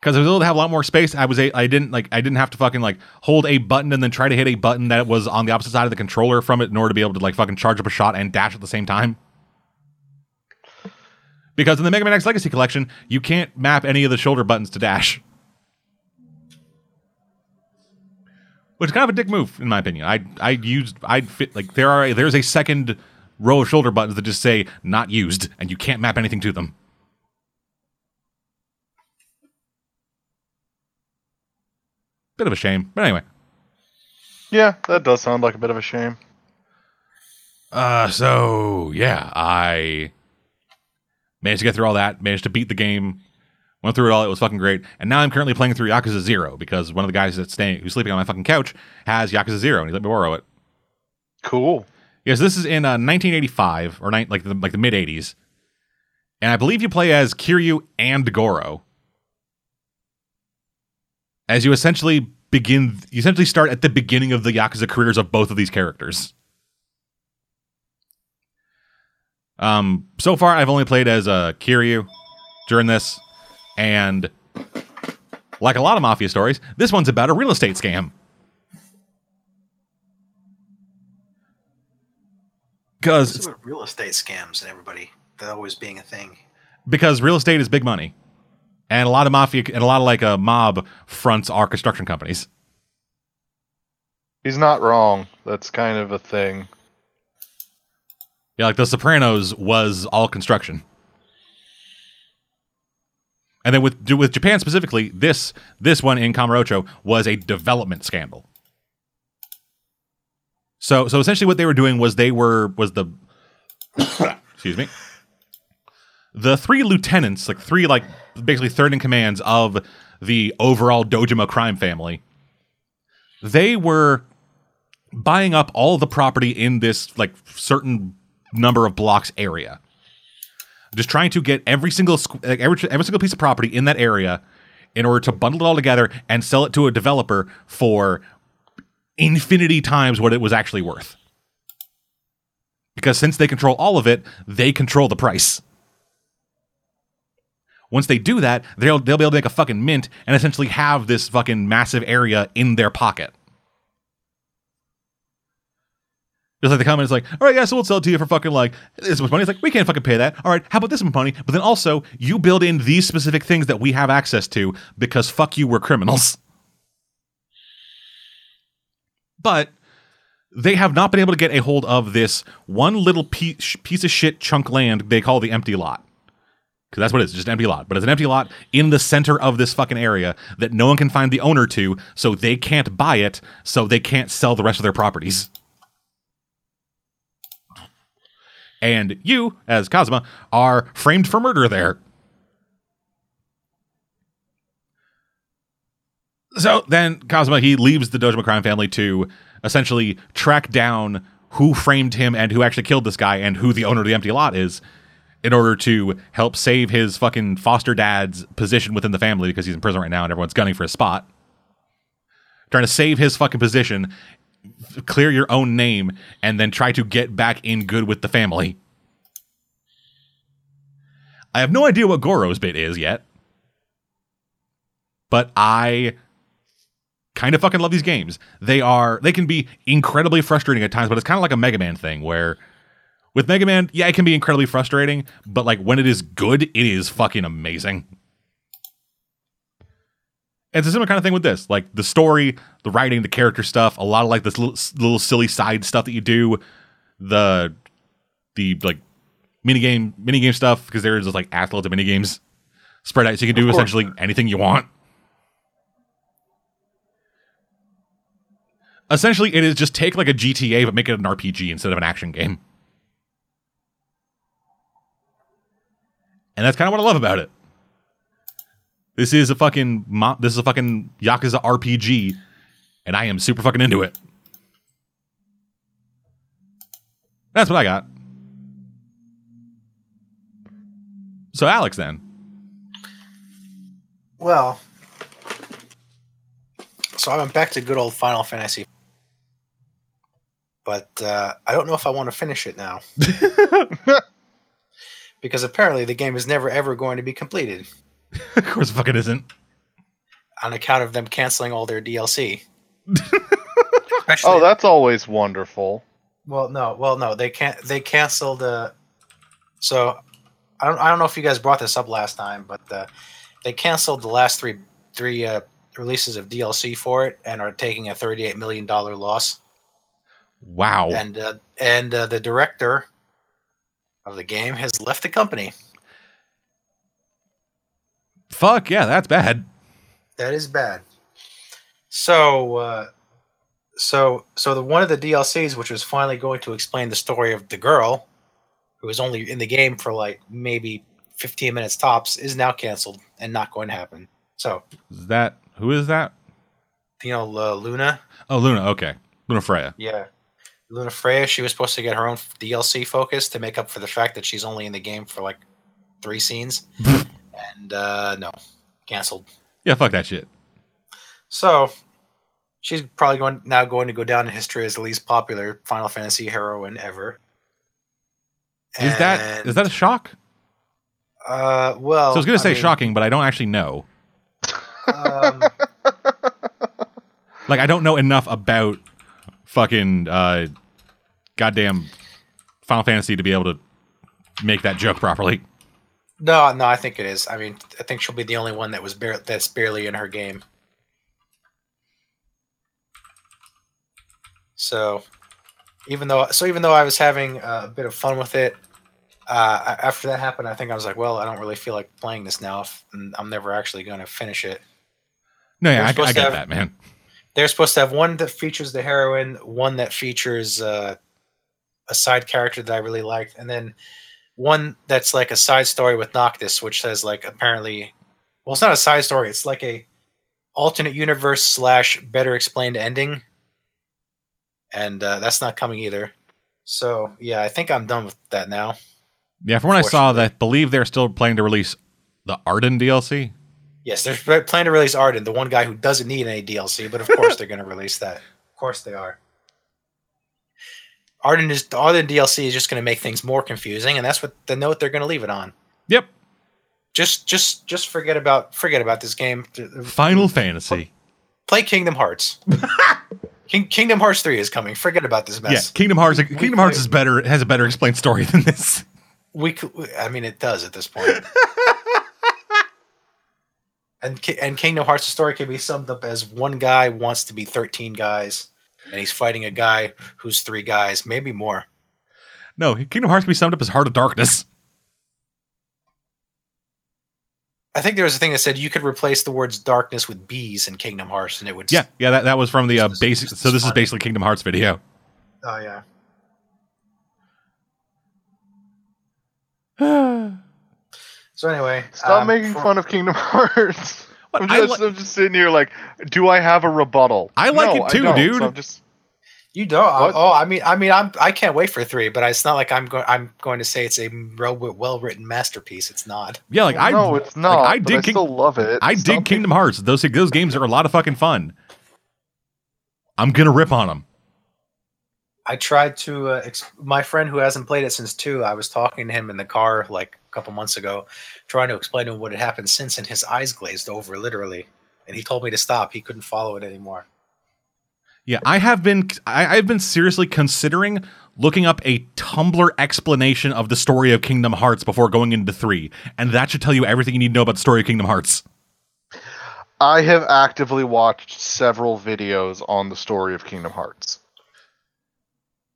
because I was able to have a lot more space. I was a, I didn't like I didn't have to fucking like hold a button and then try to hit a button that was on the opposite side of the controller from it in order to be able to like fucking charge up a shot and dash at the same time. Because in the Mega Man X Legacy Collection, you can't map any of the shoulder buttons to dash. Which is kind of a dick move, in my opinion. I I used I fit like there are there's a second row of shoulder buttons that just say not used, and you can't map anything to them. Bit of a shame, but anyway. Yeah, that does sound like a bit of a shame. Uh, so yeah, I managed to get through all that, managed to beat the game, went through it all. It was fucking great. And now I'm currently playing through Yakuza Zero because one of the guys that's staying, who's sleeping on my fucking couch, has Yakuza Zero, and he let me borrow it. Cool. Yes, this is in uh, 1985 or ni- like the like the mid 80s, and I believe you play as Kiryu and Goro. As you essentially begin, you essentially start at the beginning of the Yakuza careers of both of these characters. Um, so far, I've only played as uh, Kiryu during this, and like a lot of mafia stories, this one's about a real estate scam. Because real estate scams and everybody that always being a thing? because real estate is big money, and a lot of mafia and a lot of like a mob fronts are construction companies. He's not wrong. That's kind of a thing. Yeah, like The Sopranos was all construction, and then with with Japan specifically, this this one in Kamurocho was a development scandal. So so essentially, what they were doing was they were was the excuse me the three lieutenants, like three like basically third in commands of the overall Dojima crime family. They were buying up all the property in this like certain number of blocks area. Just trying to get every single like, every every single piece of property in that area in order to bundle it all together and sell it to a developer for infinity times what it was actually worth. Because since they control all of it, they control the price. Once they do that, they'll they'll be able to make a fucking mint and essentially have this fucking massive area in their pocket. Just like the comment is like, all right, yeah, so we'll sell it to you for fucking like this much money. It's like we can't fucking pay that. All right, how about this much money? But then also you build in these specific things that we have access to because fuck you, we're criminals. But they have not been able to get a hold of this one little piece, piece of shit chunk land they call the empty lot. Because that's what it is, just an empty lot. But it's an empty lot in the center of this fucking area that no one can find the owner to, so they can't buy it, so they can't sell the rest of their properties. And you, as Kazuma, are framed for murder there. So then Kazuma, he leaves the Dojima crime family to essentially track down who framed him and who actually killed this guy and who the owner of the empty lot is in order to help save his fucking foster dad's position within the family because he's in prison right now and everyone's gunning for his spot. Trying to save his fucking position, clear your own name, and then try to get back in good with the family. I have no idea what Goro's bit is yet. But I kind of fucking love these games. They are they can be incredibly frustrating at times, but it's kind of like a Mega Man thing where with Mega Man, yeah, it can be incredibly frustrating, but like when it is good, it is fucking amazing. It's a similar kind of thing with this, like the story, the writing, the character stuff, a lot of like this little, little silly side stuff that you do, the the like minigame minigame stuff because there is just like loads of minigames spread out, so you can do Of course. essentially anything you want. Essentially, it is just take like a GTA but make it an RPG instead of an action game. And that's kind of what I love about it. This is a fucking mo- this is a fucking Yakuza RPG, and I am super fucking into it. That's what I got. So Alex, then Well, so I went back to good old Final Fantasy, but uh, I don't know if I want to finish it now because apparently the game is never ever going to be completed of course, it fucking isn't. on account of them canceling all their DLC. Oh, that's always wonderful. well, no, well, no, they can't. They canceled. Uh, so I don't. I don't know if you guys brought this up last time, but uh, they canceled the last three three uh, releases of DLC for it and are taking a thirty eight million dollar loss. Wow. and uh, and uh, the director of the game has left the company. Fuck yeah, that's bad. That is bad. So, uh, so so the one of the DLCs, which was finally going to explain the story of the girl, who was only in the game for like maybe 15 minutes tops, is now canceled and not going to happen. So Is that who is that? you know, uh, Luna, Oh, Luna. Okay, Lunafreya. yeah, Lunafreya, she was supposed to get her own DLC focus to make up for the fact that she's only in the game for like three scenes, and uh, no, canceled. Yeah, fuck that shit. So she's probably going now going to go down in history as the least popular Final Fantasy heroine ever. Is that is that a shock? uh well So I was gonna say mean, shocking, but I don't actually know. Um, Like I don't know enough about fucking uh, goddamn Final Fantasy to be able to make that joke properly. no, no, I think it is. I mean, I think she'll be the only one that was bar- that's barely in her game. So, even though so even though I was having uh, a bit of fun with it, uh, after that happened, I think I was like, well, I don't really feel like playing this now. if- I'm never actually going to finish it. No, yeah, I, I get have- that, man. they're supposed to have one that features the heroine, one that features uh, a side character that I really liked, and then one that's like a side story with Noctis, which says like apparently, well, it's not a side story; it's like a alternate universe slash better explained ending, and uh, that's not coming either. So yeah, I think I'm done with that now. Yeah, from what I saw, that believe they're still planning to release the Ardyn DLC. Yes, they're planning to release Ardyn, the one guy who doesn't need any DLC, but of course they're going to release that. Of course they are. Ardyn is the Ardyn DLC is just going to make things more confusing, and that's what the note they're going to leave it on. Yep, Just, just, just forget about forget about this game. Final Fantasy. Play Kingdom Hearts. King, Kingdom Hearts three is coming. Forget about this mess. Yeah. Kingdom Hearts. Kingdom Hearts is better. Has a better explained story than this. We, could, I mean, it does at this point. and and Kingdom Hearts' story can be summed up as one guy wants to be thirteen guys, and he's fighting a guy who's three guys, maybe more. No, Kingdom Hearts can be summed up as Heart of Darkness. I think there was a thing that said you could replace the words darkness with bees in Kingdom Hearts, and it would. Yeah, yeah, that, that was from the uh, basic. So this is basically Kingdom Hearts video. Oh yeah. So anyway, Stop um, making for- fun of Kingdom Hearts. What? I'm just, li- I'm just sitting here like, do I have a rebuttal? I like No, it too, dude. So I'm just You don't. What? Oh, I mean, I mean, I'm. I can't wait for three, but it's not like I'm going. I'm going to say it's a well written masterpiece. It's not. Yeah, like I no, it's not. I but did I King- still love it. I Stop dig making- Kingdom Hearts. Those those games are a lot of fucking fun. I'm gonna rip on them. I tried to. Uh, ex- my friend who hasn't played it since two. I was talking to him in the car like a couple months ago, trying to explain to him what had happened since, and his eyes glazed over literally, and he told me to stop. He couldn't follow it anymore. Yeah, I have been I, I've been seriously considering looking up a Tumblr explanation of the story of Kingdom Hearts before going into three, and that should tell you everything you need to know about the story of Kingdom Hearts. I have actively watched several videos on the story of Kingdom Hearts.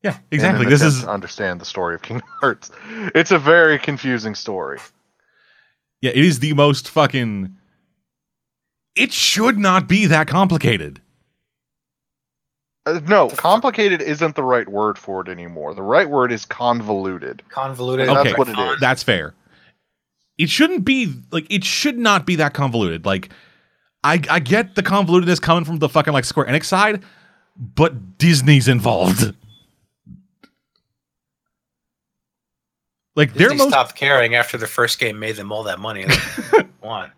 Yeah, exactly. This is understand the story of Kingdom Hearts. It's a very confusing story. yeah, it is the most fucking. It should not be that complicated. Uh, no, complicated isn't the right word for it anymore. The right word is convoluted. Convoluted. And Okay. that's what it is. That's fair. It shouldn't be like it should not be that convoluted. Like I I get the convolutedness coming from the fucking like Square Enix side, but Disney's involved. Like Disney their most stopped caring after the first game made them all that money. Like, One.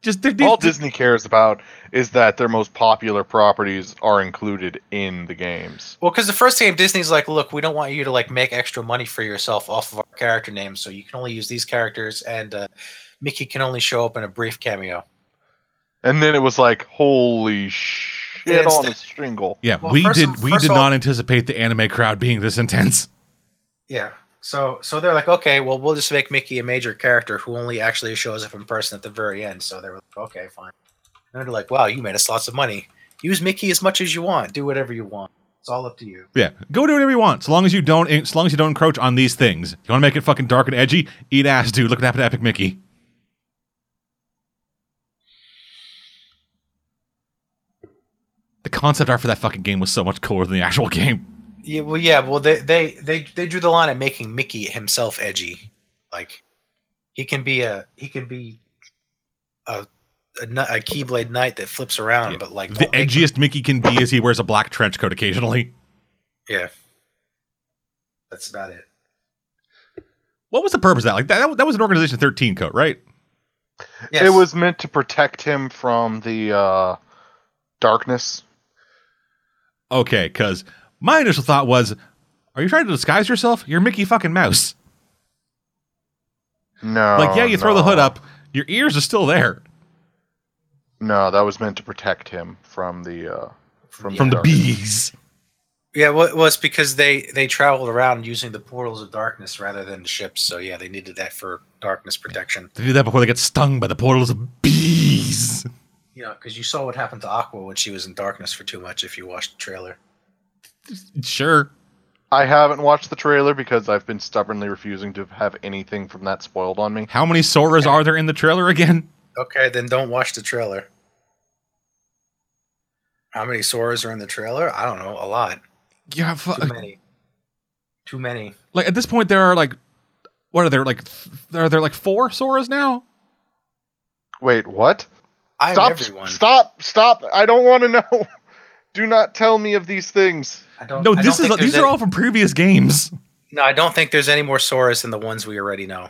just they're, All they're- Disney cares about is that their most popular properties are included in the games. Well, because the first game, Disney's like, look, we don't want you to like make extra money for yourself off of our character names, so you can only use these characters, and uh, Mickey can only show up in a brief cameo. And then it was like, holy shit It's on the- a stringle. yeah, Well, we did of- we did all- not anticipate the anime crowd being this intense. Yeah. So, so they're like, okay, well, we'll just make Mickey a major character who only actually shows up in person at the very end. So they were like, okay, fine. And they're like, wow, you made us lots of money. Use Mickey as much as you want. Do whatever you want. It's all up to you. Yeah, go do whatever you want, so long as you don't, as long as you don't encroach on these things. You want to make it fucking dark and edgy? Eat ass, dude. Look what happened to Epic Mickey. The concept art for that fucking game was so much cooler than the actual game. Yeah, well, yeah, well, they they they they drew the line at making Mickey himself edgy. Like, he can be a he can be a a, kn- a Keyblade Knight that flips around, Yeah. but like The don't him- edgiest Mickey can be is he wears a black trench coat occasionally. Yeah, that's about it. What was the purpose of that? Like that, that was an Organization 13 coat, right? Yes. It was meant to protect him from the uh, darkness. Okay, because my initial thought was, are you trying to disguise yourself? You're Mickey fucking Mouse. No. like, yeah, you throw the hood up, your ears are still there No, that was meant to protect him from the uh, from, from the bees. Yeah, well, well, it's because they they traveled around using the portals of darkness rather than the ships. So yeah, they needed that for darkness protection. They do that before they get stung by the portals of bees. You know, because you saw what happened to Aqua when she was in darkness for too much. If you watched the trailer, Sure. I haven't watched the trailer because I've been stubbornly refusing to have anything from that spoiled on me. How many Soras are there in the trailer again? okay, then don't watch the trailer. How many Soras are in the trailer? I don't know, a lot. Yeah, uh, fu- Too many. Too many. like at this point there are like, what are there like? th- Are there like four Soras now? Wait, what? I'm Stop! everyone. Stop! Stop! I don't want to know. Do not tell me of these things. I don't. No, I this don't is these there's are all from previous games. No, I don't think there's any more Soras than the ones we already know.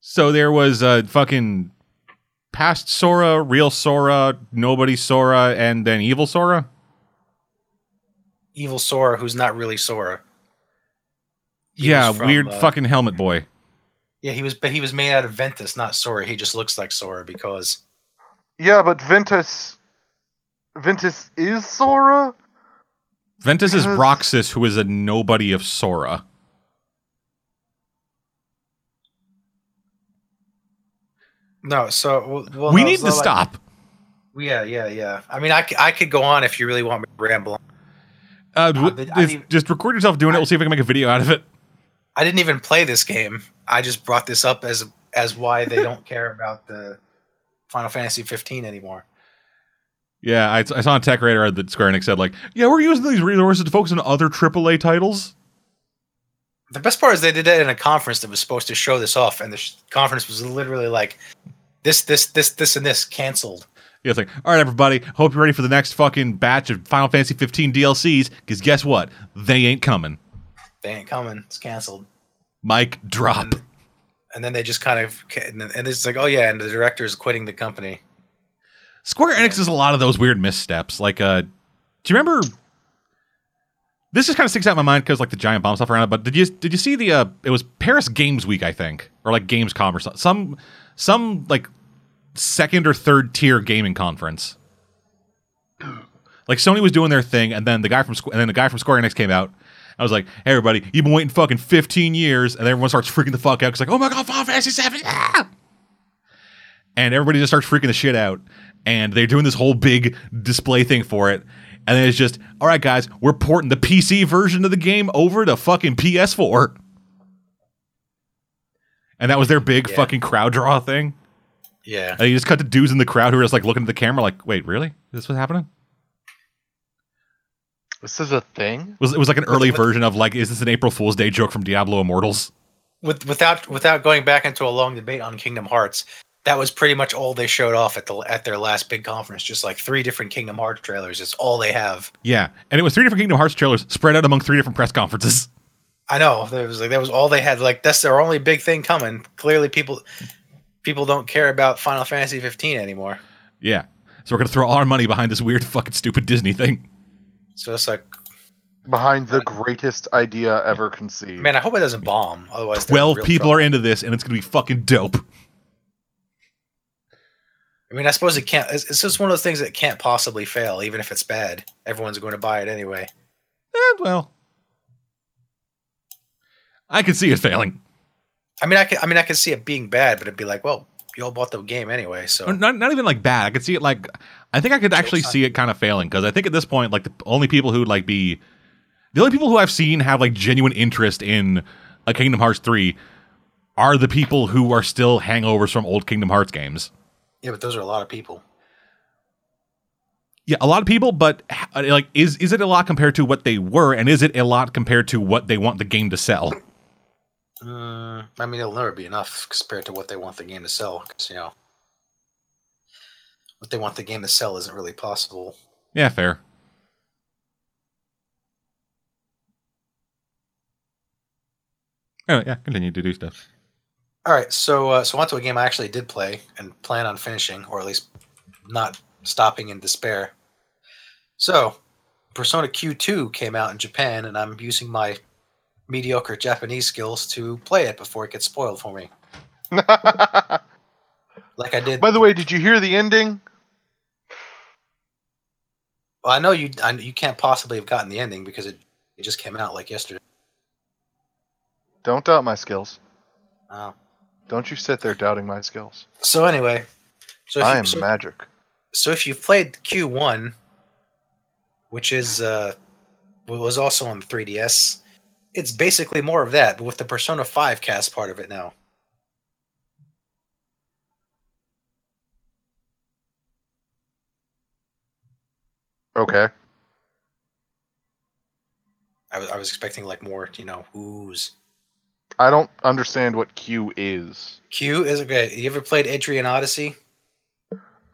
So there was a fucking past Sora, real Sora, nobody Sora, and then evil Sora. Evil Sora, who's not really Sora. He yeah, from, weird uh, fucking helmet boy. Yeah, he was, but he was made out of Ventus, not Sora. He just looks like Sora because Yeah, but Ventus. Ventus is Sora. Ventus is Because- Roxas, who is a nobody of Sora. no. So well, well, we no, need so, to like- stop. Yeah, yeah, yeah. I mean, I, I could go on if you really want me to ramble. on. Uh, w- I just- just record yourself doing it. We'll see if I can make a video out of it. I didn't even play this game. I just brought this up as as why they don't care about the Final Fantasy 15 anymore. Yeah, I, I saw on TechRadar that Square Enix said like, yeah, we're using these resources to focus on other AAA titles. The best part is they did that in a conference that was supposed to show this off, and the sh- conference was literally like, "This, this, this, this, and this canceled." Yeah, it's like, all right, everybody, hope you're ready for the next fucking batch of Final Fantasy 15 DLCs. Because guess what? They ain't coming. They ain't coming. It's canceled. Mike, drop. And, and then they just kind of and, and it's like, oh yeah, and the director is quitting the company. Square Enix does a lot of those weird missteps. Like, uh, do you remember? This just kind of sticks out in my mind because like the Giant Bomb stuff around it. But did you did you see the? uh It was Paris Games Week, I think, or like Gamescom or something. Some some like second or third tier gaming conference. Like Sony was doing their thing, and then the guy from Squ- and then the guy from Square Enix came out. I was like, "Hey, everybody, you've been waiting fucking 15 years," and everyone starts freaking the fuck out. It's like, "Oh my god, Final Fantasy 7!" Ah! And everybody just starts freaking the shit out, and they're doing this whole big display thing for it. And then it's just, all right, guys, we're porting the PC version of the game over to fucking PS4. And that was their big Yeah. fucking crowd draw thing. Yeah, And you just cut the dudes in the crowd who are just like looking at the camera, like, wait, really? Is this what's happening? This is a thing. It was it was like an early With- version of like, is this an April Fool's Day joke from Diablo Immortals? with without without going back into a long debate on Kingdom Hearts, that was pretty much all they showed off at the at their last big conference. Just like three different Kingdom Hearts trailers. It's all they have. Yeah, and it was three different Kingdom Hearts trailers spread out among three different press conferences. I know that was like that was all they had. Like that's their only big thing coming. Clearly, people people don't care about Final Fantasy 15 anymore. Yeah, so we're gonna throw all our money behind this weird fucking stupid Disney thing. So it's like, Behind the greatest idea ever conceived. man, I hope it doesn't bomb. Otherwise, Twelve people are into this, and it's gonna be fucking dope. I mean, I suppose it can't. It's, it's just one of those things that can't possibly fail, even if it's bad. Everyone's going to buy it anyway. Eh, well, I can see it failing. I mean, I can. I mean, I can see it being bad, but it'd be like, well, you all bought the game anyway, so Not, not even like bad. I could see it like I think I could actually see it kind of failing because I think at this point, like the only people who'd like be the only people who I've seen have like genuine interest in a Kingdom Hearts three are the people who are still hangovers from old Kingdom Hearts games. Yeah, but those are a lot of people. Yeah, a lot of people, but uh, like, is is it a lot compared to what they were, and is it a lot compared to what they want the game to sell? Mm, I mean, it'll never be enough compared to what they want the game to sell. Because you know, what they want the game to sell isn't really possible. Yeah, fair. Oh yeah, continue to do stuff. All right, so uh, so on to a game I actually did play and plan on finishing, or at least not stopping in despair. So, Persona Q2 came out in Japan, and I'm using my mediocre Japanese skills to play it before it gets spoiled for me, like I did. By the way, did you hear the ending? Well, I know you. I, you can't possibly have gotten the ending because it it just came out like yesterday. Don't doubt my skills. Oh. Don't you sit there doubting my skills. So anyway, so I you, am so, magic. so if you've played Q1, which is uh, was also on the 3DS, it's basically more of that, but with the Persona 5 cast part of it now. Okay. I was I was expecting like more, you know, oohs. I don't understand what Q is. Q is okay. You ever played Etrian Odyssey?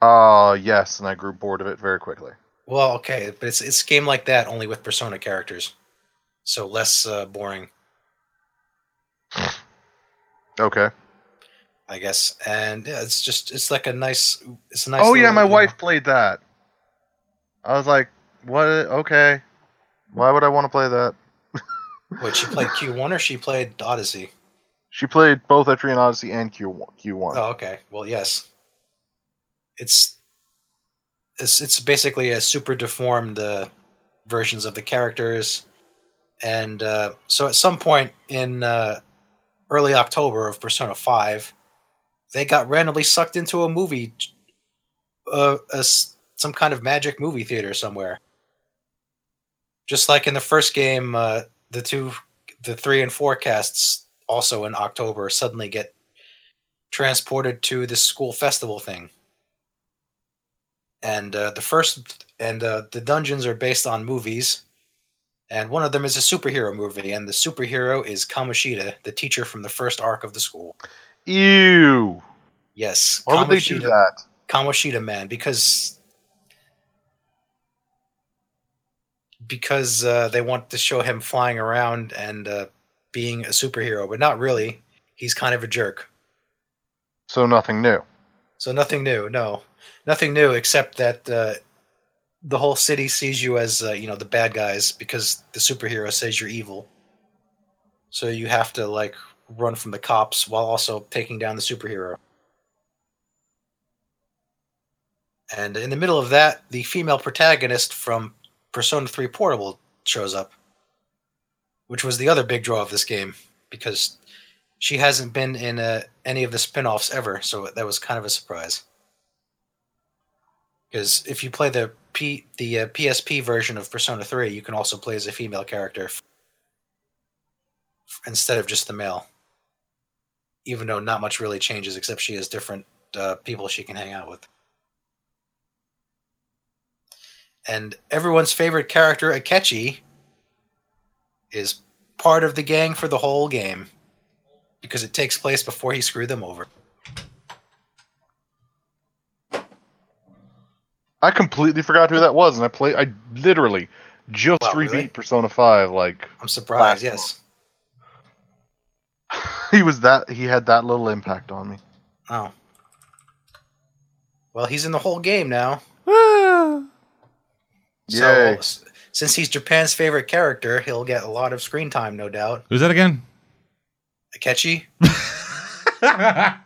Uh yes, and I grew bored of it very quickly. Well, okay, but it's it's a game like that only with Persona characters, so less uh, boring, Okay. I guess. And yeah, it's just it's like a nice it's a nice. oh yeah, my know- wife played that. I was like, what? Okay. Why would I want to play that? What she played Q one or she played Odyssey? She played both Etrian Odyssey and Q Q1. Oh, okay. Well, yes. It's it's it's basically a super deformed uh, versions of the characters, and uh, so at some point in uh, early October of Persona Five, they got randomly sucked into a movie, uh, a some kind of magic movie theater somewhere. Just like in the first game, uh, the two, the three and four casts also in October suddenly get transported to this school festival thing. And uh, the first and uh, the dungeons are based on movies, and one of them is a superhero movie, and the superhero is Kamoshida, the teacher from the first arc of the school. Ew. Yes, Why would they do that? Kamoshida man because because uh, they want to show him flying around and uh, being a superhero, but not really. He's kind of a jerk. So nothing new. So nothing new, no, nothing new except that uh, the whole city sees you as uh, you know the bad guys because the superhero says you're evil. So you have to like run from the cops while also taking down the superhero. And in the middle of that, the female protagonist from Persona 3 Portable shows up, which was the other big draw of this game because she hasn't been in uh, any of the spin-offs ever, so that was kind of a surprise. Because if you play the P the uh, PSP version of Persona 3, you can also play as a female character f- instead of just the male. Even though not much really changes, except she has different uh, people she can hang out with. And everyone's favorite character, Akechi, is part of the gang for the whole game because it takes place before he screwed them over. I completely forgot who that was, and I play. I literally just Wow, rebeat really? Persona Five. Like I'm surprised. Yes. he was that. He had that little impact on me. Oh. Well, he's in the whole game now. Ah. So since he's Japan's favorite character, he'll get a lot of screen time, no doubt. Who's that again? Akechi.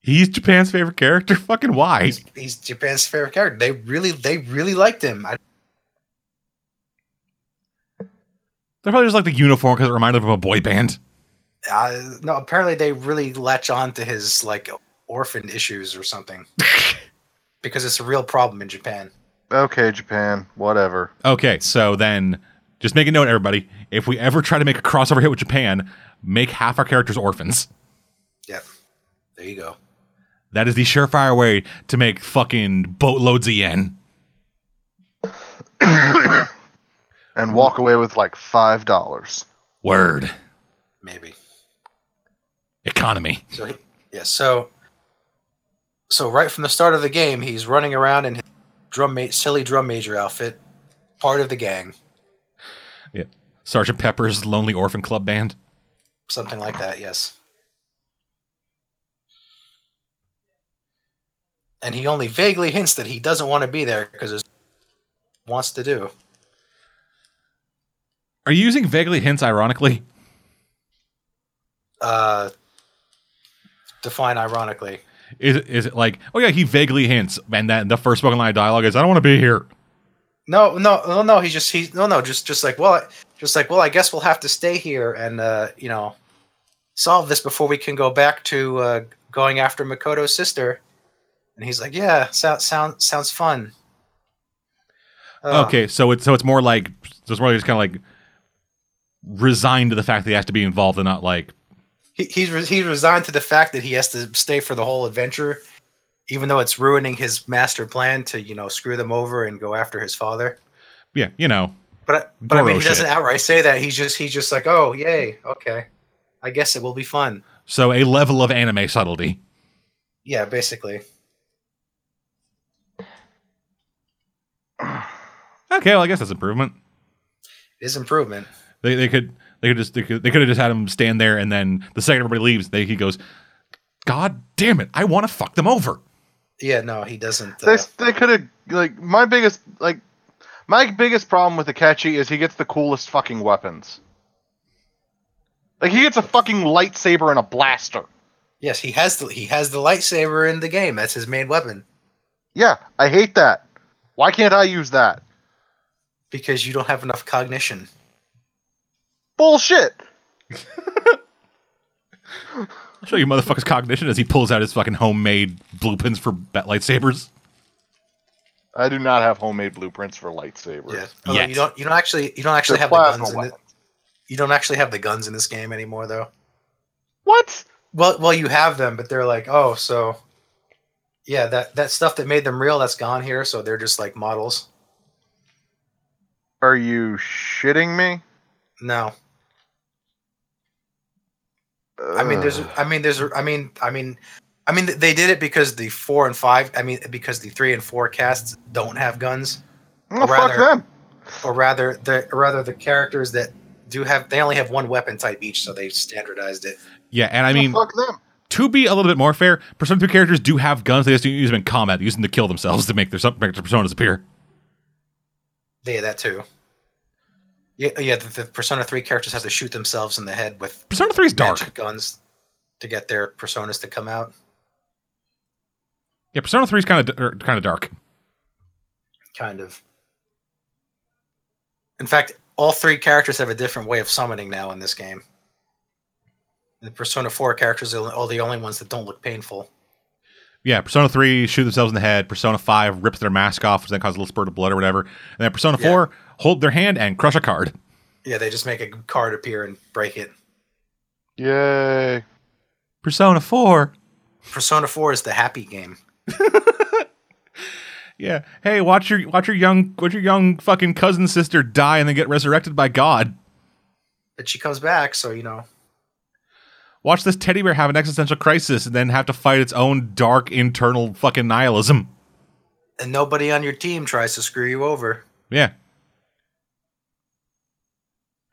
He's Japan's favorite character. Fucking why? He's, he's Japan's favorite character. They really, they really liked him. I, They're probably just like the uniform because it reminded them of a boy band. uh, no, apparently they really latch on to his like orphan issues or something, because it's a real problem in Japan. Okay, Japan, whatever. Okay, so then just make a note, everybody. If we ever try to make a crossover hit with Japan, make half our characters orphans. Yep. There you go. That is the surefire way to make fucking boatloads of yen. and walk away with like five dollars. Word. Maybe. Economy. So yeah, so so right from the start of the game, he's running around in his drum ma- silly drum major outfit, part of the gang, Yeah. Sergeant Pepper's Lonely Orphan Club Band. something like that. Yes. And he only vaguely hints that he doesn't want to be there because it's wants to do. Are you using vaguely hints ironically? Uh, define ironically. Is it, is it like, oh yeah, he vaguely hints, and then the first spoken line of dialogue is, I don't want to be here. No, no, no, no. He's just he's no, no. Just just like well, just like well, I guess we'll have to stay here and uh, you know solve this before we can go back to uh, going after Makoto's sister. And he's like, yeah, sound sound sounds fun. Uh, Okay, so it's so it's more like so it's more like just kind of like resigned to the fact that he has to be involved and not like he, he's re- he's resigned to the fact that he has to stay for the whole adventure, even though it's ruining his master plan to you know screw them over and go after his father. yeah, you know, But but I mean, he doesn't outright say that. He's just he's just like, oh yay, okay, I guess it will be fun. so a level of anime subtlety. Yeah, basically. Okay, well I guess that's improvement. It is improvement. They they could they could just they could, they could have just had him stand there and then the second everybody leaves, they he goes, God damn it, I want to fuck them over. Yeah, no, he doesn't. Uh, They they could have like my biggest like my biggest problem with Akechi is he gets the coolest fucking weapons. Like he gets a fucking lightsaber and a blaster. yes, he has the he has the lightsaber in the game. That's his main weapon Yeah, I hate that. Why can't I use that? because you don't have enough cognition. Bullshit. I'll show you motherfucker's cognition as he pulls out his fucking homemade blueprints for bat lightsabers. I do not have homemade blueprints for lightsabers. Yeah, Although Yet. you don't you don't actually you don't actually They're have the guns. In it. weapons. You don't actually have the guns in this game anymore, though. What? Well, well, you have them, but they're like, oh, so yeah, that that stuff that made them real, that's gone here. So they're just like models. Are you shitting me? No, I mean, there's, I mean, there's, I mean, I mean, I mean, they did it because the four and five. I mean, because the three and four casts don't have guns, oh, Well, rather- fuck them. or rather, the or rather the characters that do have, they only have one weapon type each, so they standardized it. Yeah, and I oh, mean, Well, fuck them. to be a little bit more fair, Persona 2 characters do have guns. They just use them in combat, use them to kill themselves to make their, make their personas appear. Yeah, that too. Yeah, yeah. The, the Persona Three characters have to shoot themselves in the head with Persona 3 is dark. guns to get their personas to come out. Yeah, Persona 3 is kind of er, kind of dark. Kind of. In fact, all three characters have a different way of summoning now in this game. The Persona 4 characters are all the only ones that don't look painful. Yeah, Persona 3 shoot themselves in the head. Persona 5 rips their mask off, which then causes a little spurt of blood or whatever. And then Persona Yeah. 4 hold their hand and crush a card. Yeah, they just make a card appear and break it. Yay. Persona 4. Persona 4 is the happy game. Yeah. Hey, watch your watch your young watch your young fucking cousin sister die and then get resurrected by God. But she comes back, so you know. Watch this teddy bear have an existential crisis and then have to fight its own dark internal fucking nihilism. And nobody on your team tries to screw you over. Yeah.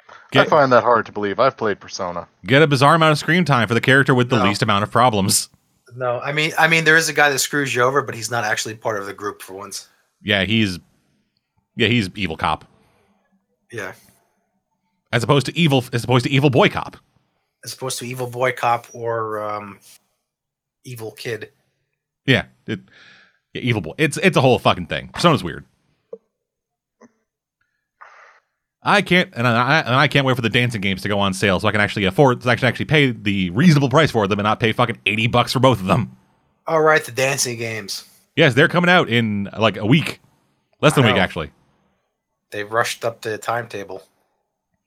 I Get, find that hard to believe. I've played Persona. get a bizarre amount of screen time for the character with the No. least amount of problems. No, I mean, I mean, there is a guy that screws you over, but he's not actually part of the group for once. Yeah, he's yeah, he's evil cop. Yeah, As opposed to evil as opposed to evil boy cop. As opposed to evil boy cop or um, evil kid. Yeah. It, yeah, evil boy. It's it's a whole fucking thing. Persona's weird. I can't, and I, and I can't wait for the dancing games to go on sale so I can actually afford, so I can actually pay the reasonable price for them and not pay fucking eighty bucks for both of them. All right, the dancing games. Yes, they're coming out in like a week, less than a week actually. They rushed up the timetable.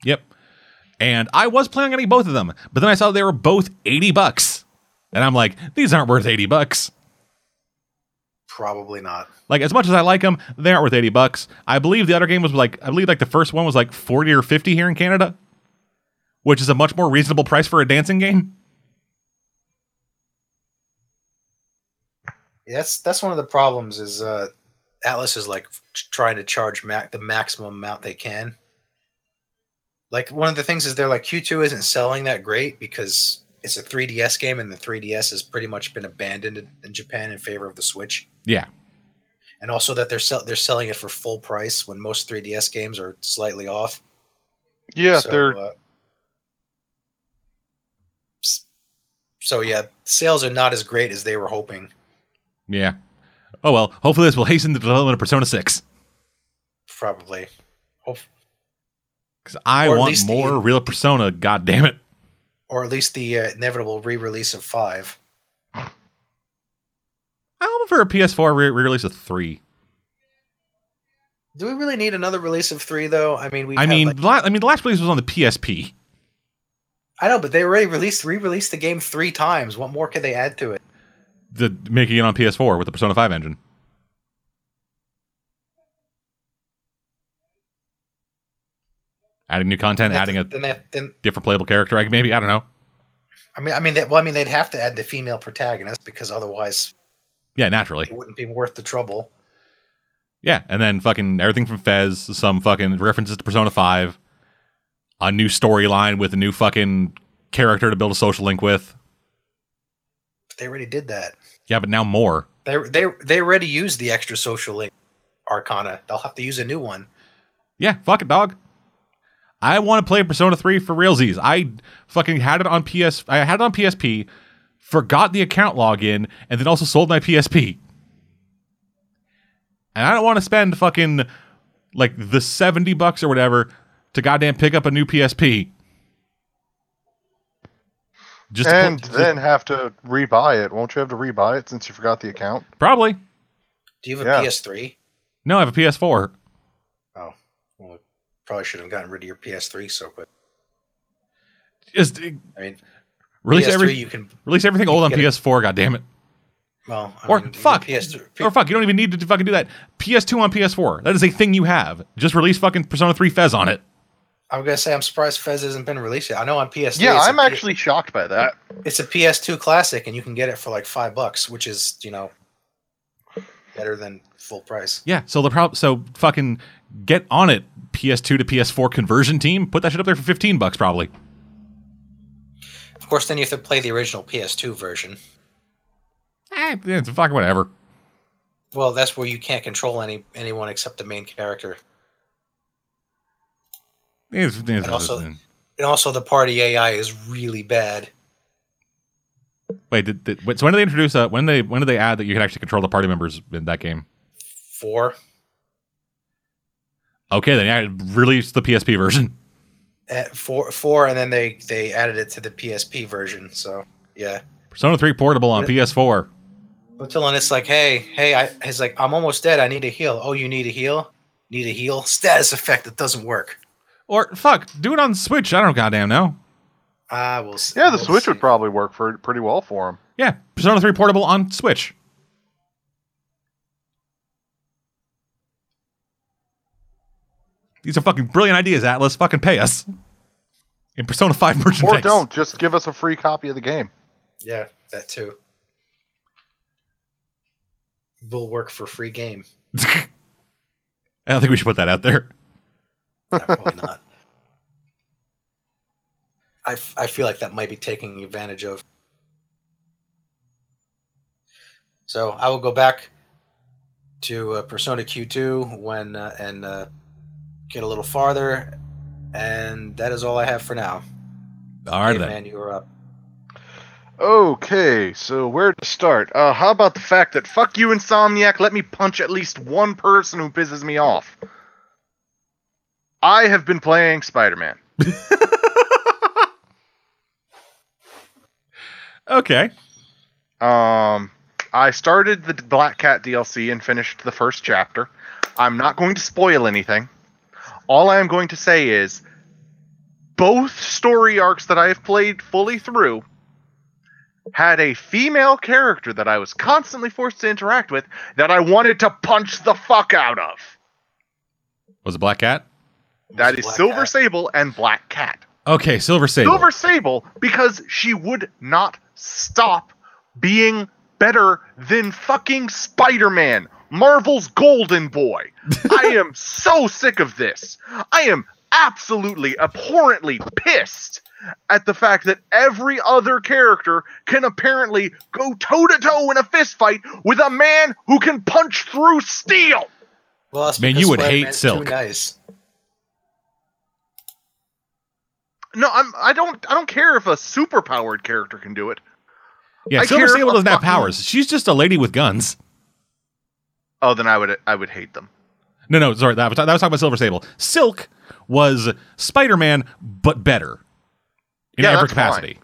Yep. And I was planning on getting both of them, but then I saw they were both eighty bucks, and I'm like, these aren't worth eighty bucks. Probably not. Like as much as I like them, they aren't worth eighty bucks. I believe the other game was like I believe like the first one was like forty or fifty here in Canada, which is a much more reasonable price for a dancing game. Yeah, that's that's one of the problems. Is uh, Atlus is like trying to charge ma- the maximum amount they can. Like one of the things is they're like Q2 isn't selling that great because it's a 3DS game and the 3DS has pretty much been abandoned in, in Japan in favor of the Switch. Yeah, and also that they're sell- they're selling it for full price when most 3DS games are slightly off. Yeah, So, they're uh, so yeah, sales are not as great as they were hoping. yeah. Oh well. Hopefully this will hasten the development of Persona Six Probably. Hope- because I Or want least the- more real Persona. God damn it. or at least the uh, inevitable re-release of five. I hope for a PS4 re- release of three. Do we really need another release of three though? I mean, we. I mean, the la- I mean, the last release was on the PSP. I know, but they already released re-released the game three times. What more could they add to it? The making it on PS4 with the Persona 5 engine. Adding new content, adding a then, different playable character, I- maybe I don't know. I mean, I mean, they, well, I mean, they'd have to add the female protagonist because otherwise Yeah, naturally. it wouldn't be worth the trouble. Yeah, and then fucking everything from FES, some fucking references to Persona 5, a new storyline with a new fucking character to build a social link with. But they already did that. Yeah, but now more. They they they already used the extra social link Arcana. They'll have to use a new one. Yeah, fuck it, dog. I want to play Persona 3 for realsies. I fucking had it on PS. I had it on PSP, forgot the account login, and then also sold my PSP. And I don't want to spend fucking like the 70 bucks or whatever to goddamn pick up a new PSP. Just to pl- and then have to rebuy it. Won't you have to rebuy it since you forgot the account? probably. Do you have a Yeah. PS3? No, I have a PS4. Well, probably should have gotten rid of your PS3 so quick. Just I mean, release PS3 every you can. release everything old on. PS4, God damn it. Well, I Or mean, fuck. PS3. Or fuck, you don't even need to fucking do that. PS2 on PS4. That is a thing you have. Just release fucking Persona 3 FES on it. I'm gonna say I'm surprised FES hasn't been released yet. I know on PS3. Yeah, it's a I'm P- actually shocked by that. It's a PS2 classic, and you can get it for like five bucks, which is you know better than full price. Yeah, so the prob- so fucking get on it, PS2 to PS4 conversion team. Put that shit up there for 15 bucks probably. Of course, then you have to play the original PS2 version. Eh, it's fucking whatever. Well, that's where you can't control any anyone except the main character, It's- it's- And also- and also the party AI is really bad. wait, did, did, wait, so when did they introduce uh when they when did they add that you can actually control the party members in that game? Four, Okay, then yeah, release the PSP version. uh, four, four, and then they they added it to the PSP version. So yeah. Persona 3 portable on Yeah. PS4. Until then, it's like, hey, hey, I, he's like, I'm almost dead. I need a heal. Oh, you need a heal? Need a heal? Status effect that doesn't work. Or fuck, do it on Switch. I don't goddamn know. Ah, we'll see. Yeah, the we'll Switch see. would probably work for pretty well for him. Yeah, Persona 3 portable on Switch. These are fucking brilliant ideas, Atlus. Fucking pay us. In Persona 5 merchandise. Or don't, just give us a free copy of the game. Yeah, that too. We'll work for free game. I don't think we should put that out there. No, probably not. I, f- I feel like that might be taking advantage of. So I will go back to uh, Persona Q2 when uh, and uh, get a little farther, and that is all I have for now. All right, Hey, then. man, you are up. Okay, so where to start? Uh, how about the fact that fuck you, Insomniac, let me punch at least one person who pisses me off. I have been playing Spider Man. Okay. Um, I started the Black Cat DLC and finished the first chapter. I'm not going to spoil anything. All I am going to say is both story arcs that I have played fully through had a female character that I was constantly forced to interact with that I wanted to punch the fuck out of. Was it Black Cat? That is Black Silver Cat. Sable and Black Cat. Okay, Silver Sable. Silver Sable because she would not stop being better than fucking Spider Man, Marvel's golden boy. I am so sick of this. I am absolutely abhorrently pissed at the fact that every other character can apparently go toe to toe in a fist fight with a man who can punch through steel. Well, that's Man, you would hate Silk. Nice. No, I'm I don't I don't care if a superpowered character can do it. yeah, I Silver Sable doesn't have powers. She's just a lady with guns. Oh, then I would I would hate them. No, no, sorry. That was, that was talking about Silver Sable. Silk was Spider Man, but better in Yeah, every that's fine. capacity.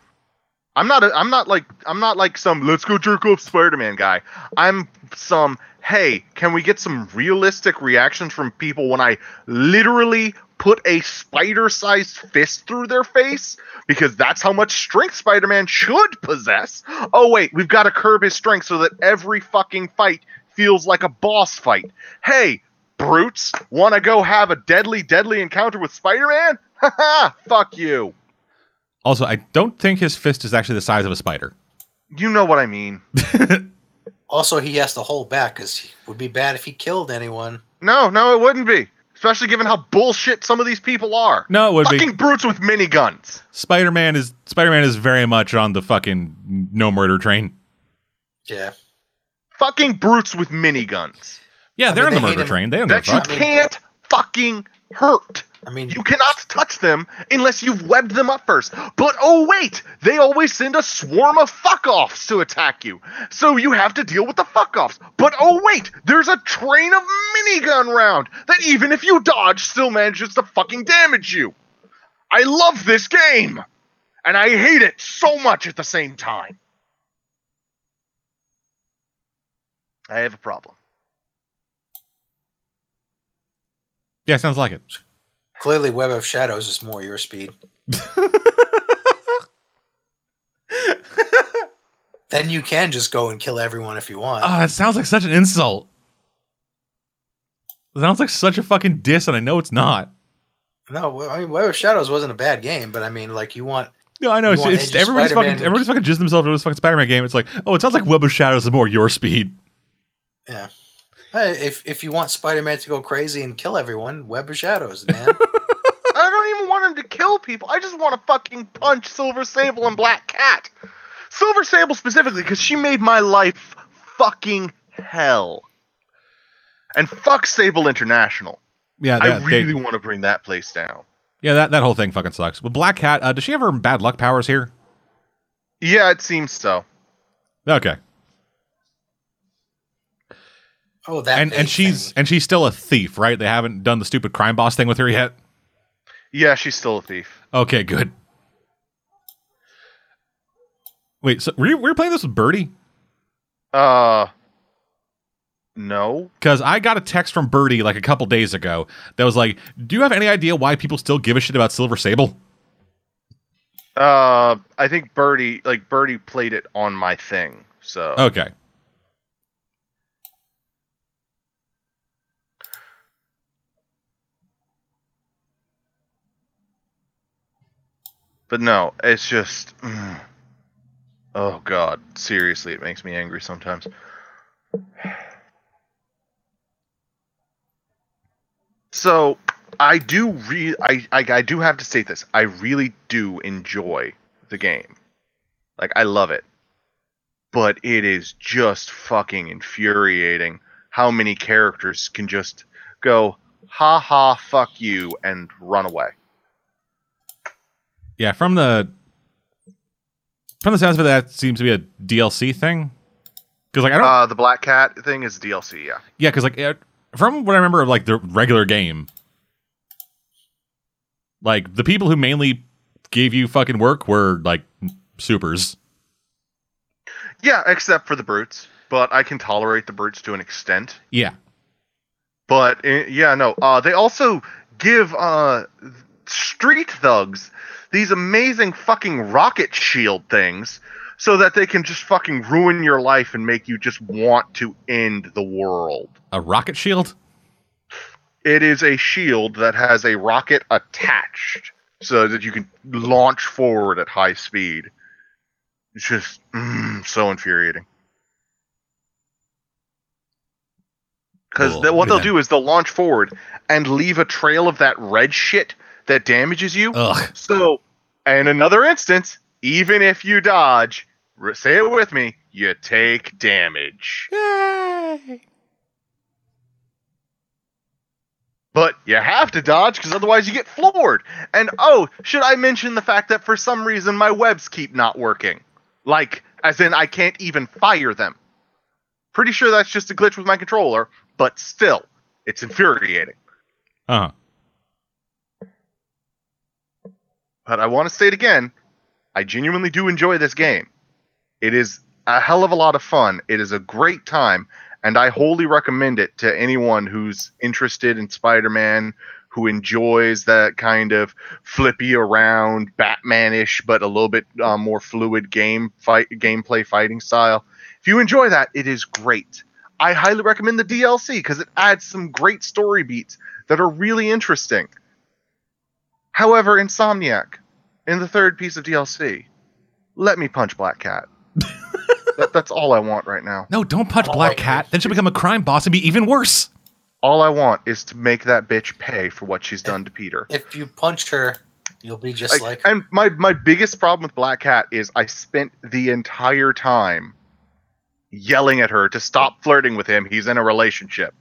I'm not. A, I'm not like. I'm not like some. Let's go jerk off Spider-Man guy. I'm some. Hey, can we get some realistic reactions from people when I literally put a spider-sized fist through their face? Because that's how much strength Spider-Man should possess. Oh wait, we've got to curb his strength so that every fucking fight feels like a boss fight. Hey, brutes, want to go have a deadly, deadly encounter with Spider-Man? Haha, fuck you. Also, I don't think his fist is actually the size of a spider. You know what I mean. Also, he has to hold back because it would be bad if he killed anyone. No, no, it wouldn't be. Especially given how bullshit some of these people are. No, it would Fucking be. Fucking brutes with miniguns. Spider Man is Spider Man is very much on the fucking no murder train. Yeah. Fucking brutes with miniguns. Yeah, they're mean, on the they murder train. They don't give a That you can't fucking hurt. I mean, You cannot touch them unless you've webbed them up first. But oh wait, they always send a swarm of fuck offs to attack you. So you have to deal with the fuck offs. But oh wait, there's a train of minigun round that even if you dodge still manages to fucking damage you. I love this game. And I hate it so much at the same time. I have a problem. Yeah, sounds like it. clearly, Web of Shadows is more your speed. then you can just go and kill everyone if you want. Ah, oh, that sounds like such an insult. It sounds like such a fucking diss, and I know it's not. no, I mean, Web of Shadows wasn't a bad game, but I mean, like, you want. No, I know. It's, it's everybody's Spider-Man fucking to- everybody's fucking jizzing themselves into this fucking Spider-Man game. It's like, oh, it sounds like Web of Shadows is more your speed. Yeah. Hey, if if you want Spider-Man to go crazy and kill everyone, Web of Shadows, man. I don't even want him to kill people. I just want to fucking punch Silver Sable and Black Cat. Silver Sable specifically, because she made my life fucking hell. And fuck Sable International. Yeah, I that, they- really want to bring that place down. yeah, that, that whole thing fucking sucks. But Black Cat, uh, does she have her bad luck powers here? Yeah, it seems so. Okay, Oh, that. and and she's thing. and she's still a thief, right? They haven't done the stupid crime boss thing with her yet. Yeah, she's still a thief. Okay, good. Wait, so were you, were you playing this with Birdie? Uh, no. Because I got a text from Birdie like a couple days ago that was like, "Do you have any idea why people still give a shit about Silver Sable?" Uh, I think Birdie, like Birdie, played it on my thing. So Okay, But no, it's just. mm. Oh god, seriously, it makes me angry sometimes. So, I do re I, I I do have to state this. I really do enjoy the game. Like I love it. But it is just fucking infuriating how many characters can just go ha ha fuck you and run away. Yeah. From the from the sounds of it, that seems to be a DLC thing. Because like I don't, Uh, the Black Cat thing is DLC, yeah. yeah. Because like it, from what I remember of like the regular game, like the people who mainly gave you fucking work were like supers. Yeah, except for the brutes. But I can tolerate the brutes to an extent. Yeah, But uh, yeah, no. Uh, they also give uh, street thugs these amazing fucking rocket shield things, so that they can just fucking ruin your life and make you just want to end the world. A rocket shield? It is a shield that has a rocket attached so that you can launch forward at high speed. It's just mm, so infuriating. Because Cool. what they'll do is they'll launch forward and leave a trail of that red shit that damages you. Ugh. So, in another instance, even if you dodge, say it with me, you take damage. But you have to dodge because otherwise you get floored. And oh, should I mention the fact that for some reason my webs keep not working? Like, as in I can't even fire them. Pretty sure that's just a glitch with my controller, but still, it's infuriating. Uh huh. But I want to say it again. I genuinely do enjoy this game. It is a hell of a lot of fun. It is a great time, and I wholly recommend it to anyone who's interested in Spider-Man, who enjoys that kind of flippy around Batman-ish, but a little bit uh, more fluid game fight gameplay fighting style. If you enjoy that, it is great. I highly recommend the DLC because it adds some great story beats that are really interesting. However, Insomniac, in the third piece of DLC, let me punch Black Cat. that, that's all I want right now. No, don't punch Oh, Black wait, Cat. Then she'll become a crime boss and be even worse. All I want is to make that bitch pay for what she's done to Peter. If you punch her, you'll be just Like, like, and my my biggest problem with Black Cat is I spent the entire time yelling at her to stop flirting with him. He's in a relationship.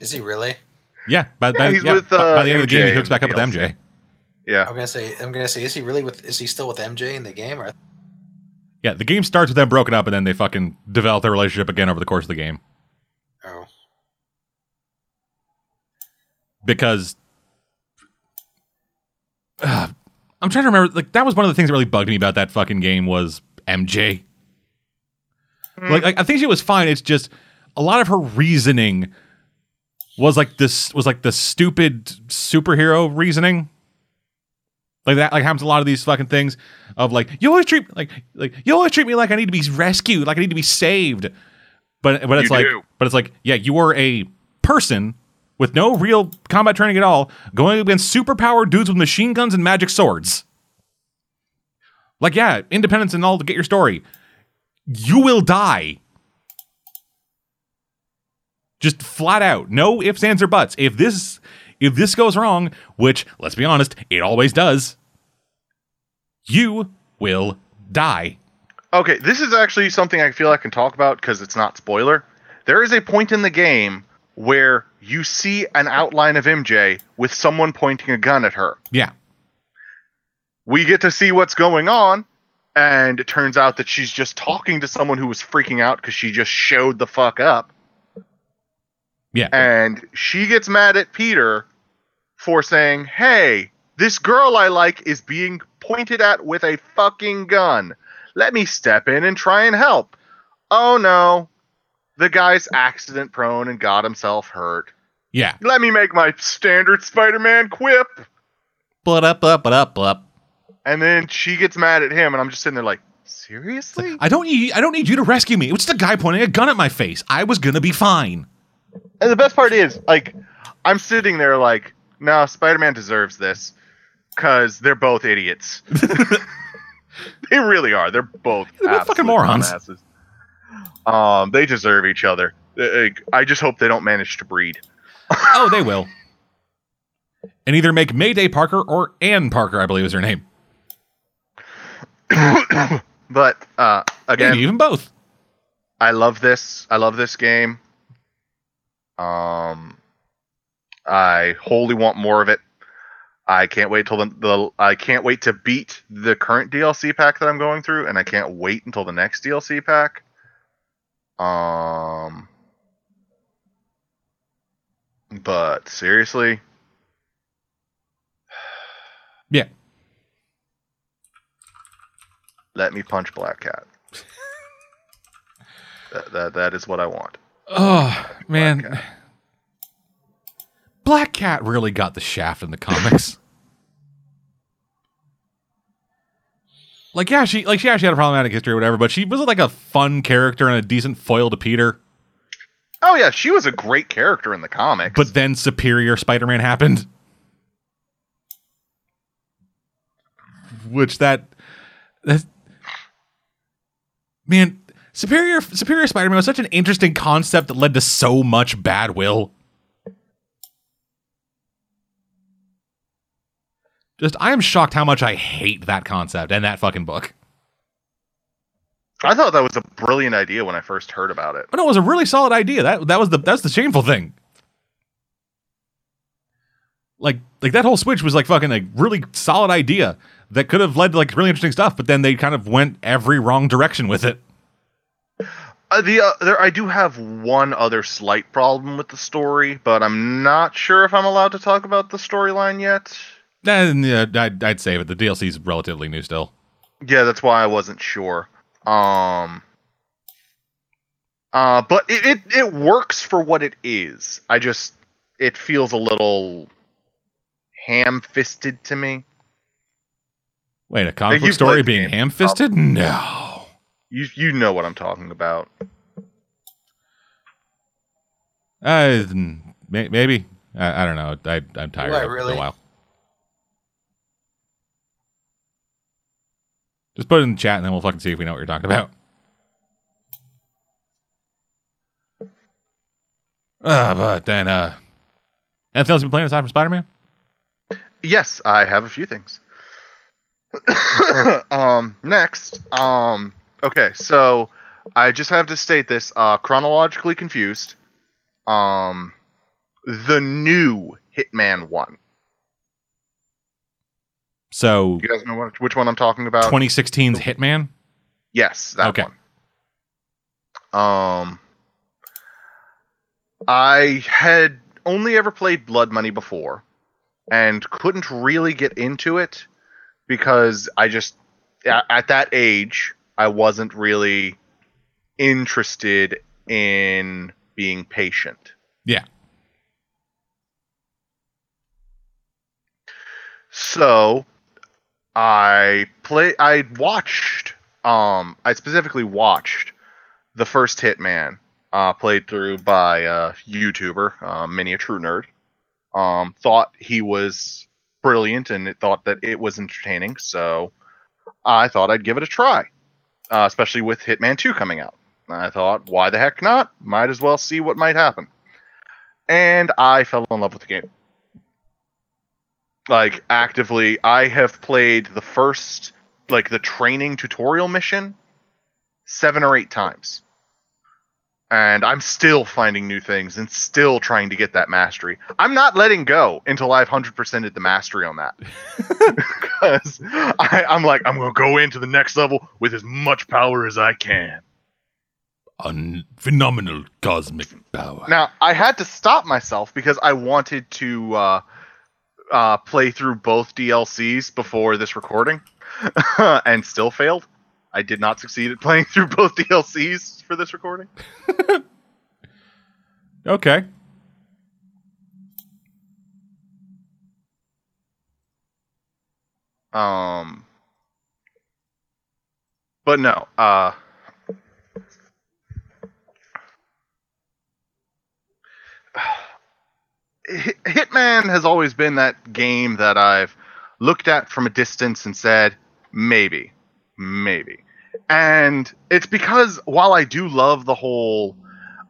is he really? Yeah, by, by, he's yeah, with, uh, by the end of the game, he hooks back up with MJ. Yeah. I'm gonna say, I'm gonna say, is he really with? Is he still with MJ in the game? Or Yeah, the game starts with them broken up, and then they fucking develop their relationship again over the course of the game oh, because. Uh, I'm trying to remember. Like that was one of the things that really bugged me about that fucking game was MJ. Like I, I think she was fine. It's just a lot of her reasoning was like this was like the stupid superhero reasoning. Like that like happens a lot of these fucking things of like you always treat like like you always treat me like I need to be rescued, like I need to be saved. But but it's You like do. but it's like yeah, you are a person with no real combat training at all going against superpowered dudes with machine guns and magic swords. Like yeah, independence and all to get your story you will die. Just flat out. No ifs, ands, or buts. If this if this goes wrong, which let's be honest, it always does, you will die. Okay, this is actually something I feel I can talk about because it's not spoiler. There is a point in the game where you see an outline of MJ with someone pointing a gun at her. Yeah. We get to see what's going on, and it turns out that she's just talking to someone who was freaking out because she just showed the fuck up. Yeah. And she gets mad at Peter for saying, Hey, this girl I like is being pointed at with a fucking gun. Let me step in and try and help. Oh no. The guy's accident prone and got himself hurt. Yeah. Let me make my standard Spider Man quip. But up, up, but up, up. And then she gets mad at him, and I'm just sitting there like, Seriously? I don't need I don't need you to rescue me. It was just a guy pointing a gun at my face. I was gonna be fine. And the best part is, like, I'm sitting there like, no, Spider Man deserves this. Because they're both idiots. they really are. They're both They're fucking morons. dumbasses. Um, they deserve each other. Uh, I just hope they don't manage to breed. Oh, they will. And either make Mayday Parker or Ann Parker, I believe is her name. But uh, again, Maybe even both. I love this. I love this game. Um, I wholly want more of it. I can't wait till the, the I can't wait to beat the current DLC pack that I'm going through, and I can't wait until the next DLC pack. Um, but seriously, Yeah. let me punch Black Cat. that, that that is what I want. Oh man. Black Cat really got the shaft in the comics. like yeah, she like she actually had a problematic history or whatever, but she was like a fun character and a decent foil to Peter. Oh yeah, she was a great character in the comics. But then Superior Spider-Man happened. Which that that man, Superior Superior Spider-Man was such an interesting concept that led to so much bad will. Just I am shocked how much I hate that concept and that fucking book. I thought that was a brilliant idea when I first heard about it. But no, it was a really solid idea. That that was the that's the shameful thing. Like like that whole switch was like fucking a really solid idea that could have led to like really interesting stuff, but then they kind of went every wrong direction with it. Uh, the uh, there, I do have one other slight problem with the story, but I'm not sure if I'm allowed to talk about the storyline yet. And yeah, I'd, I'd save it. The DLC is relatively new still. Yeah, that's why I wasn't sure. Um, uh, but it, it it works for what it is. I just it feels a little ham-fisted to me. Wait, a comic book story being ham-fisted? No. You you know what I'm talking about. Uh, may, maybe. I, I don't know. I, I'm tired Right, of it for really? a while. Just put it in the chat and then we'll fucking see if we know what you're talking about. Uh, but then, uh, anything else you've been playing aside from Spider Man? Yes, I have a few things. um, next, um, okay, so I just have to state this uh, chronologically confused. Um, the new Hitman one. So, You guys know what, which one I'm talking about? 2016's Hitman? Yes, that Okay. one. Um, I had only ever played Blood Money before, and couldn't really get into it because I just at, at that age I wasn't really interested in being patient. Yeah. So I play I watched um I specifically watched the first Hitman uh played through by a YouTuber, uh, Many A True Nerd. Um thought he was brilliant and it thought that it was entertaining, so I thought I'd give it a try. Uh, especially with Hitman 2 coming out. I thought, why the heck not? Might as well see what might happen. And I fell in love with the game like actively i have played the first like the training tutorial mission seven or eight times and i'm still finding new things and still trying to get that mastery i'm not letting go until i've 100%ed the mastery on that because I, i'm like i'm gonna go into the next level with as much power as i can Un- phenomenal cosmic power. Now, I had to stop myself because I wanted to uh, uh, play through both DLCs before this recording, and still failed. I did not succeed at playing through both DLCs for this recording. Okay. Um, but no, uh, Hitman has always been that game that I've looked at from a distance and said, maybe, maybe. And it's because while I do love the whole,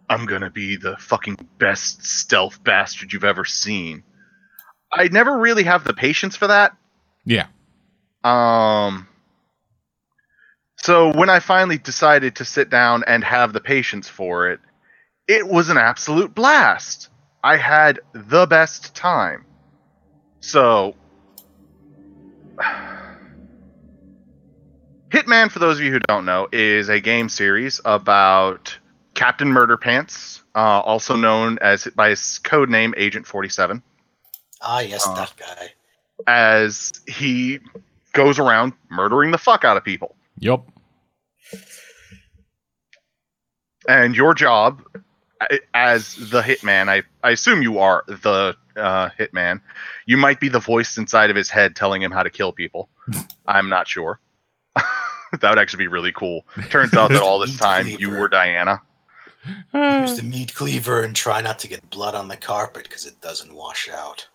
I'm gonna be the fucking best stealth bastard you've ever seen, I never really have the patience for that. Yeah. Um. So when I finally decided to sit down and have the patience for it, it was an absolute blast. I had the best time. So. Hitman, for those of you who don't know, is a game series about Captain Murderpants, uh, also known as by his code name Agent 47 Ah, yes, Uh, that guy. as he goes around murdering the fuck out of people. Yep. And your job as the hitman, I, I assume you are the uh, hitman. You might be the voice inside of his head telling him how to kill people. I'm not sure. that would actually be really cool. Turns out that all this time you were Diana. Uh. Use the meat cleaver and try not to get blood on the carpet because it doesn't wash out.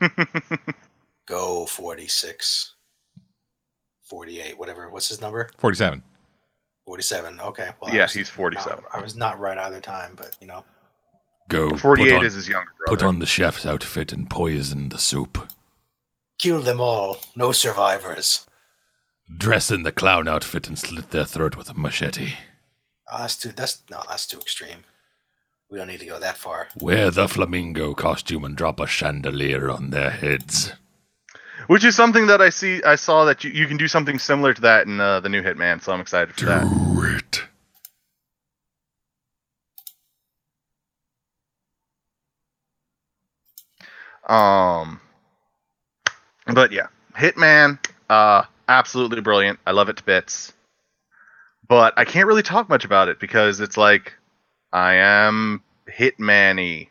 Go 46. 48, whatever. What's his number? 47. 47. Okay. Well, I yeah, was- he's 47. I was not right either time, but you know. Go. 48 is his younger brother. Put on the chef's outfit and poison the soup. Kill them all. No survivors. Dress in the clown outfit and slit their throat with a machete. Oh, that's too. That's no. That's too extreme. We don't need to go that far. Wear the flamingo costume and drop a chandelier on their heads. Which is something that I see. I saw that you, you can do something similar to that in uh, the new Hitman, so I'm excited for that. Do it. Um, but yeah, Hitman, uh, absolutely brilliant. I love it to bits. But I can't really talk much about it because it's like I am Hitman-y.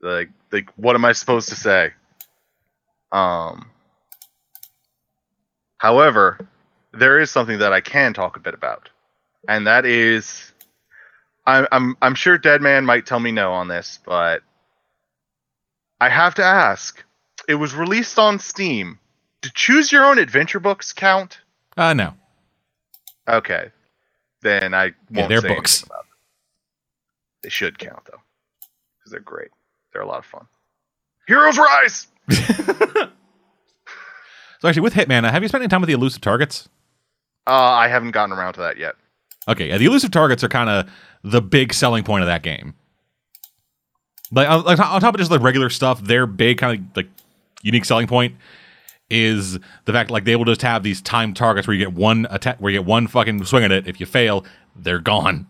Like, like, what am I supposed to say? Um. However, there is something that I can talk a bit about, and that is, I'm I'm I'm sure Deadman might tell me no on this, but I have to ask. It was released on Steam. Do choose your own adventure books count? Uh, no. Okay. Then I won't Yeah, they're say books. about them. They should count though. Because they're great. They're a lot of fun. Heroes Rise! So actually, with Hitman, uh, have you spent any time with the elusive targets? Uh, I haven't gotten around to that yet. Okay, yeah, the elusive targets are kind of the big selling point of that game. Like, on, like on top of just like regular stuff, their big kind of like unique selling point is the fact like they will just have these timed targets where you get one attack, where you get one fucking swing at it. If you fail, they're gone.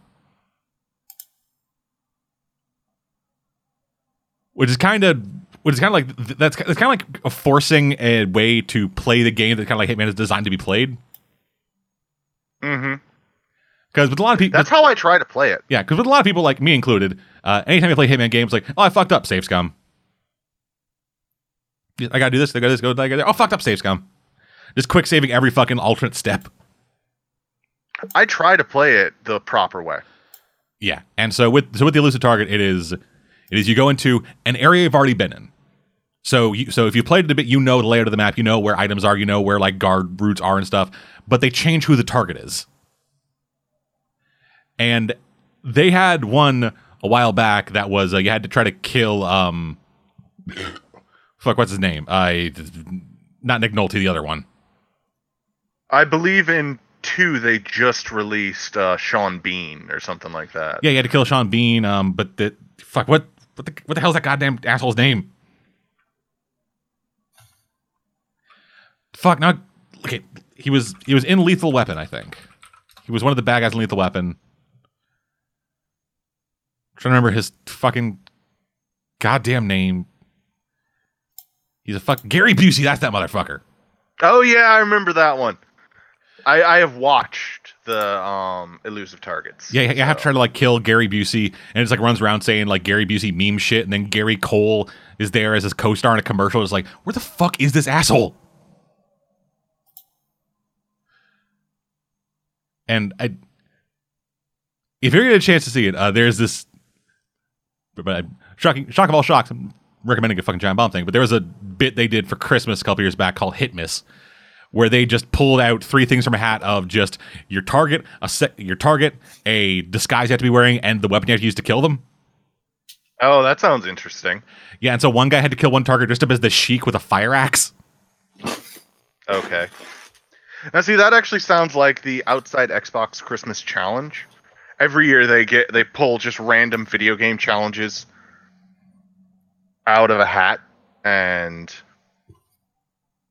Which is kind of, which is kind of like th- that's it's kind of like a forcing a way to play the game that kind of like Hitman is designed to be played. Mm-hmm. Because with a lot of people, That's how I try to play it. yeah, because with a lot of people, like me included, uh, anytime you play Hitman games, like, oh, I fucked up, save scum. I gotta do this, I gotta do this, go, I gotta, oh, fucked up, save scum. Just quick saving every fucking alternate step. I try to play it the proper way. Yeah, and so with so with the elusive target, it is it is you go into an area you've already been in. So you so if you played it a bit, you know the layout of the map, you know where items are, you know where like guard routes are and stuff. But they change who the target is. And they had one a while back that was uh, you had to try to kill um fuck what's his name? I not Nick Nolte, the other one. I believe in two they just released uh, Sean Bean or something like that. Yeah, you had to kill Sean Bean. Um, but the fuck what what the what the hell's that goddamn asshole's name? Fuck now. Okay, he was he was in Lethal Weapon. I think he was one of the bad guys in Lethal Weapon. trying to remember his fucking goddamn name. He's a fuck Gary Busey. That's that motherfucker. Oh yeah, I remember that one. I, I have watched the um elusive targets. Yeah, you have to try to like kill Gary Busey, and it's like runs around saying like Gary Busey meme shit, and then Gary Cole is there as his co-star in a commercial. It's like, where the fuck is this asshole? And I, if you're gonna get a chance to see it, uh, there's this, but, but shocking, shock of all shocks. I'm recommending a fucking giant bomb thing, but there was a bit they did for Christmas a couple years back called Hit Miss, where they just pulled out three things from a hat of just your target, a set, your target, a disguise you have to be wearing, and the weapon you have to use to kill them. Oh, that sounds interesting. Yeah, and so one guy had to kill one target dressed up as the Sheik with a fire axe. Okay. Now see that actually sounds like the outside Xbox Christmas challenge. Every year they get they pull just random video game challenges out of a hat and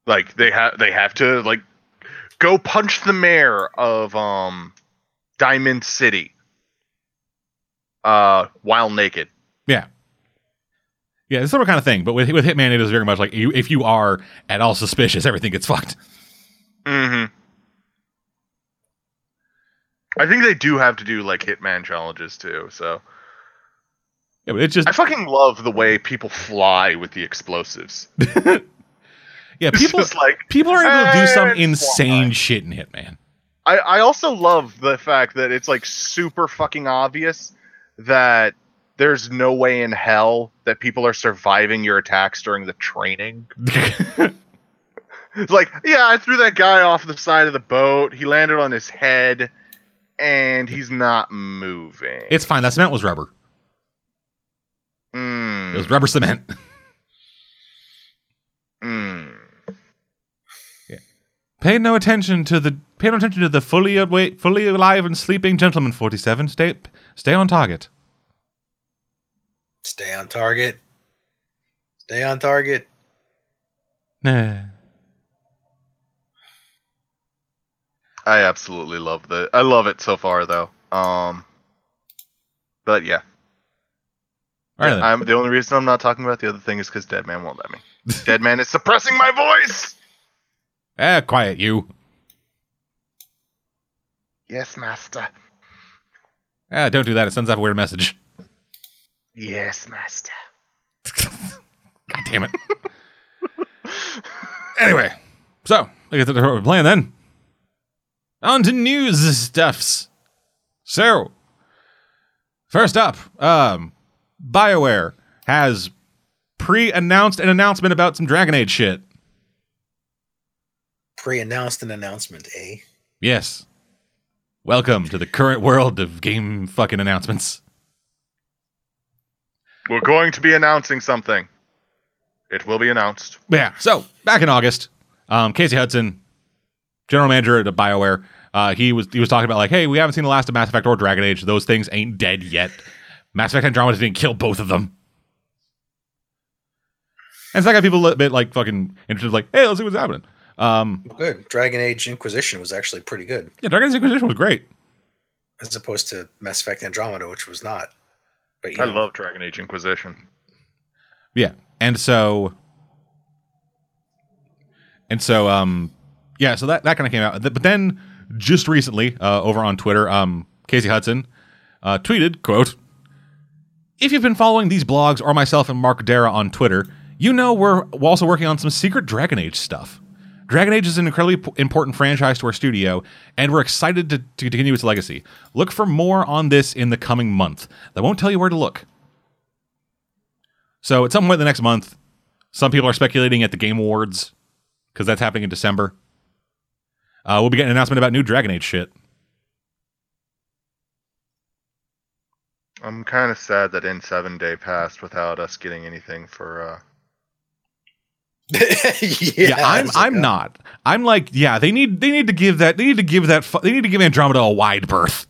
like they have they have to like go punch the mayor of um Diamond City uh while naked. Yeah. Yeah, it's sort of kind of thing. But with with Hitman, it is very much like you, if you are at all suspicious, everything gets fucked. Mhm. I think they do have to do like Hitman challenges too, so Yeah, but it's just I fucking love the way people fly with the explosives. yeah, people like people are able to do some "Eh, insane fine." shit in Hitman. I, I also love the fact that it's like super fucking obvious that there's no way in hell that people are surviving your attacks during the training. It's like, yeah, I threw that guy off the side of the boat. He landed on his head, and he's not moving. it's fine. That cement was rubber. It was rubber cement. mm. Pay no attention to the pay no attention to the fully awake, fully alive and sleeping gentleman. Forty seven. Stay stay on target. Stay on target. Stay on target. Nah. I absolutely love the. I love it so far, though. Um, but yeah, All right. I'm the only reason I'm not talking about the other thing is because Deadman won't let me. Deadman is suppressing my voice. Ah, quiet you. Yes, master. Ah, don't do that. It sends out a weird message. Yes, master. God damn it. anyway, so I guess that's what we're playing then. On to news stuffs. So, first up, um, BioWare has pre-announced an announcement about some Dragon Age shit. Pre-announced an announcement, eh? Yes. Welcome to the current world of game fucking announcements. We're going to be announcing something. It will be announced. Yeah. So back in August, um, Casey Hudson, general manager at Bioware, uh, he was he was talking about like, hey, we haven't seen the last of Mass Effect or Dragon Age. Those things ain't dead yet. Mass Effect Andromeda didn't kill both of them. And so that got people a little bit like fucking interested, like, hey, let's see what's happening. Um, Good. Dragon Age Inquisition was actually pretty good, yeah, Dragon Age Inquisition was great. as opposed to Mass Effect Andromeda, which was not. But you I know, love Dragon Age Inquisition. Yeah. And so and so um yeah, so that that kind of came out. But then just recently, uh over on Twitter, um Casey Hudson uh tweeted, quote, if you've been following these blogs or myself and Mark Darrah on Twitter, you know we're also working on some secret Dragon Age stuff. Dragon Age is an incredibly important franchise to our studio, and we're excited to, to continue its legacy. Look for more on this in the coming month. I won't tell you where to look. So at some point in the next month, some people are speculating at the Game Awards because that's happening in December. Uh, we'll be getting an announcement about new Dragon Age shit. I'm kind of sad that N7 Day passed without us getting anything for. uh yeah, Yeah, I'm I'm uh, not. I'm like, yeah, they need they need to give that they need to give that fu- they need to give Andromeda a wide berth.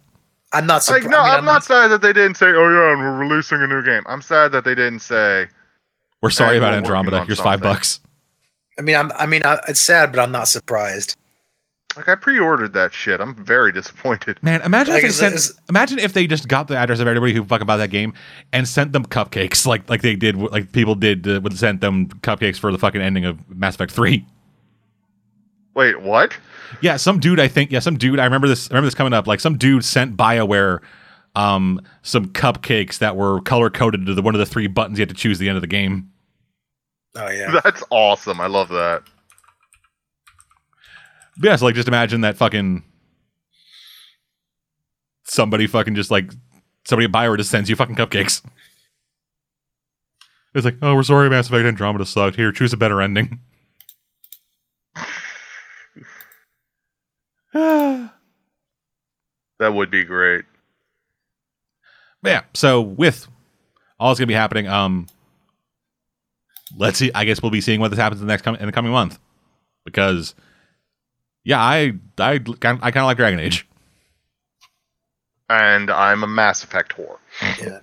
I'm not Like, no, I'm not sad that they didn't say, "Oh yeah, and we're releasing a new game." I'm sad that they didn't say, We're sorry And about we're Andromeda. on Here's five bucks. I mean, I'm. I mean, I, it's sad, but I'm not surprised. "Like I pre-ordered that shit." I'm very disappointed. Man, imagine Like, if they is- sent, is- imagine if they just got the address of everybody who fucking bought that game and sent them cupcakes like like they did like people did uh, would sent them cupcakes for the fucking ending of Mass Effect 3. Wait, what? Yeah, some dude I think yeah, some dude I remember this I remember this coming up like some dude sent BioWare um some cupcakes that were color coded to the one of the three buttons you had to choose at the end of the game. Oh yeah. That's awesome. I love that. But yeah, so like just imagine that fucking somebody fucking just like somebody at BioWare just sends you fucking cupcakes. It's like, oh, we're sorry, Mass Effect Andromeda sucked. Here, choose a better ending. That would be great. yeah, so with all that's gonna be happening, um, let's see. I guess we'll be seeing what this happens in the next com- in the coming month, because yeah, I I I kind of like Dragon Age. And I'm a Mass Effect whore. yeah.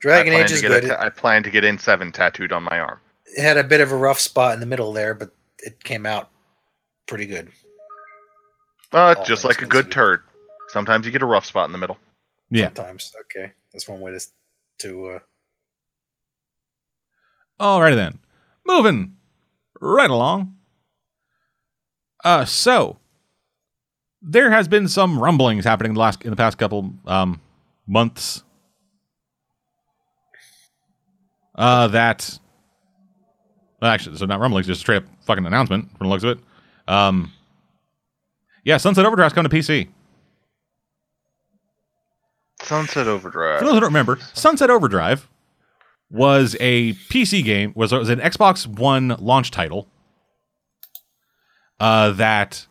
Dragon Age is good. A ta- I plan to get N7 tattooed on my arm. it had a bit of a rough spot in the middle there, but it came out pretty good. Uh, All just like a good considered. turd. Sometimes you get a rough spot in the middle. Yeah. Sometimes. Okay. That's one way to to uh Alrighty then. Moving right along. Uh so there has been some rumblings happening in the last in the past couple um months. Uh that well, actually so not rumblings, just a straight up fucking announcement from the looks of it. Um Yeah, Sunset Overdrive's coming to PC. Sunset Overdrive. For those who don't remember, Sunset Overdrive was a PC game, was, was an Xbox One launch title uh, that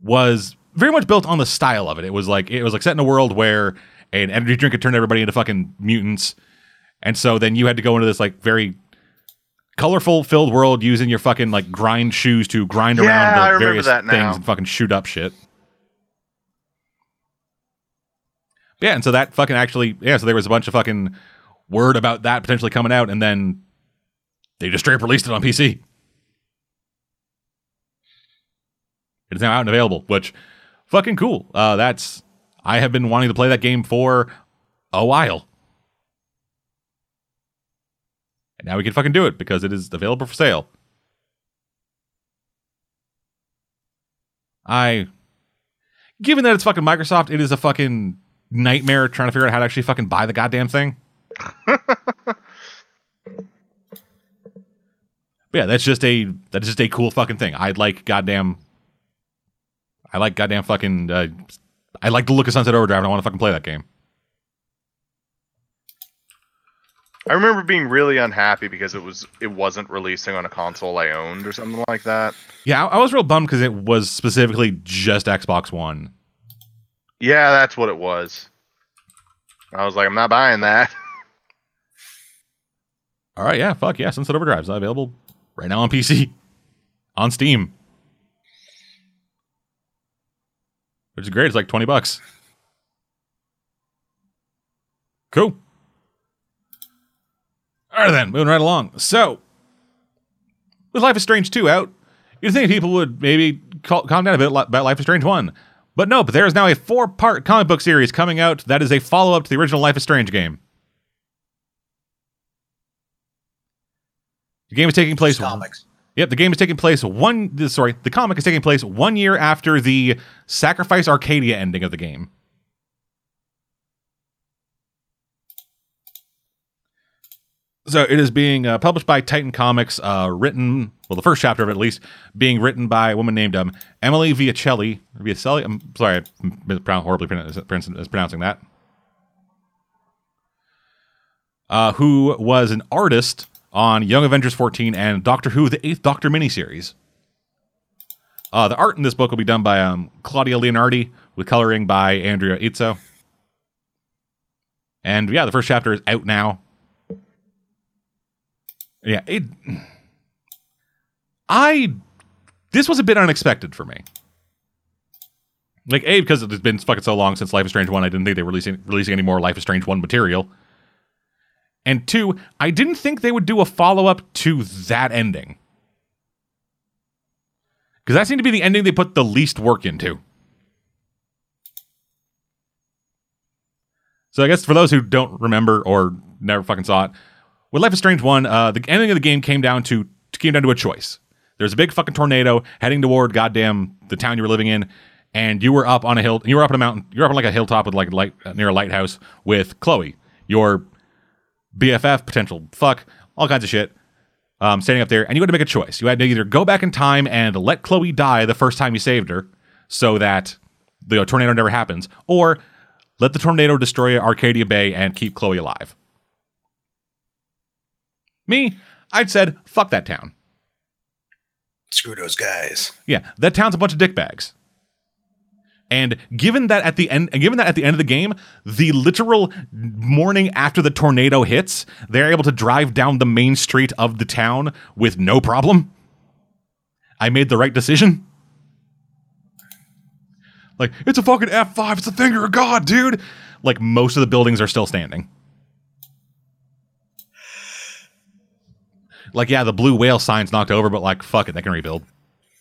was very much built on the style of it. It was like it was like set in a world where an energy drink had turned everybody into fucking mutants, and so then you had to go into this like very colorful filled world using your fucking like grind shoes to grind Yeah, around the various things and fucking shoot up shit. Yeah, and so that fucking actually, yeah, so there was a bunch of fucking word about that potentially coming out, and then they just straight up released it on PC. It is now out and available, which fucking cool. Uh, that's I have been wanting to play that game for a while. And now we can fucking do it because it is available for sale. I given that it's fucking Microsoft, it is a fucking nightmare trying to figure out how to actually fucking buy the goddamn thing. but yeah, that's just a that's just a cool fucking thing. I'd like goddamn I like goddamn fucking uh, I like the look of Sunset Overdrive and I want to fucking play that game. I remember being really unhappy because it was it wasn't releasing on a console I owned or something like that. Yeah, I, I was real bummed because it was specifically just Xbox One. Yeah, that's what it was. I was like, I'm not buying that. All right, yeah, fuck yeah, Sunset Overdrive is available right now on PC, on Steam, which is great. It's like twenty bucks. Cool. All right, then moving right along. So, with Life is Strange two out, you'd think people would maybe cal- calm down a bit about Life is Strange one, but no. But there is now a four-part comic book series coming out that is a follow-up to the original Life is Strange game. The game is taking place. comics. Yep, the game is taking place one. Sorry, the comic is taking place one year after the Sacrifice Arcadia ending of the game. So it is being uh, published by Titan Comics, uh, written well, the first chapter of it at least, being written by a woman named um, Emily Vieceli. Vieceli. I'm sorry, I'm horribly pronouncing that. Uh, who was an artist on Young Avengers 14 and Doctor Who: The Eighth Doctor miniseries. Uh, the art in this book will be done by um, Claudia Leonardi, with coloring by Andrea Izzo. And yeah, the first chapter is out now. Yeah, it. I. This was a bit unexpected for me. Like a because it's been fucking so long since Life is Strange one, I didn't think they were releasing releasing any more Life is Strange one material. And two, I didn't think they would do a follow up to that ending. Because that seemed to be the ending they put the least work into. So I guess for those who don't remember or never fucking saw it, with Life is Strange one, uh, the ending of the game came down to came down to a choice. There's a big fucking tornado heading toward goddamn the town you were living in, and you were up on a hill. You were up on a mountain. You're up on like a hilltop with like light near a lighthouse with Chloe, your BFF potential fuck, all kinds of shit. Um, standing up there, and you had to make a choice. You had to either go back in time and let Chloe die the first time you saved her, so that the tornado never happens, or let the tornado destroy Arcadia Bay and keep Chloe alive. Me, I'd said, fuck that town. Screw those guys. Yeah, that town's a bunch of dickbags. And given that at the end, and given that at the end of the game, the literal morning after the tornado hits, they're able to drive down the main street of the town with no problem. I made the right decision. Like it's a fucking F five. It's the finger of God, dude. Like most of the buildings are still standing. Like yeah, the blue whale sign's knocked over, but like fuck it, they can rebuild.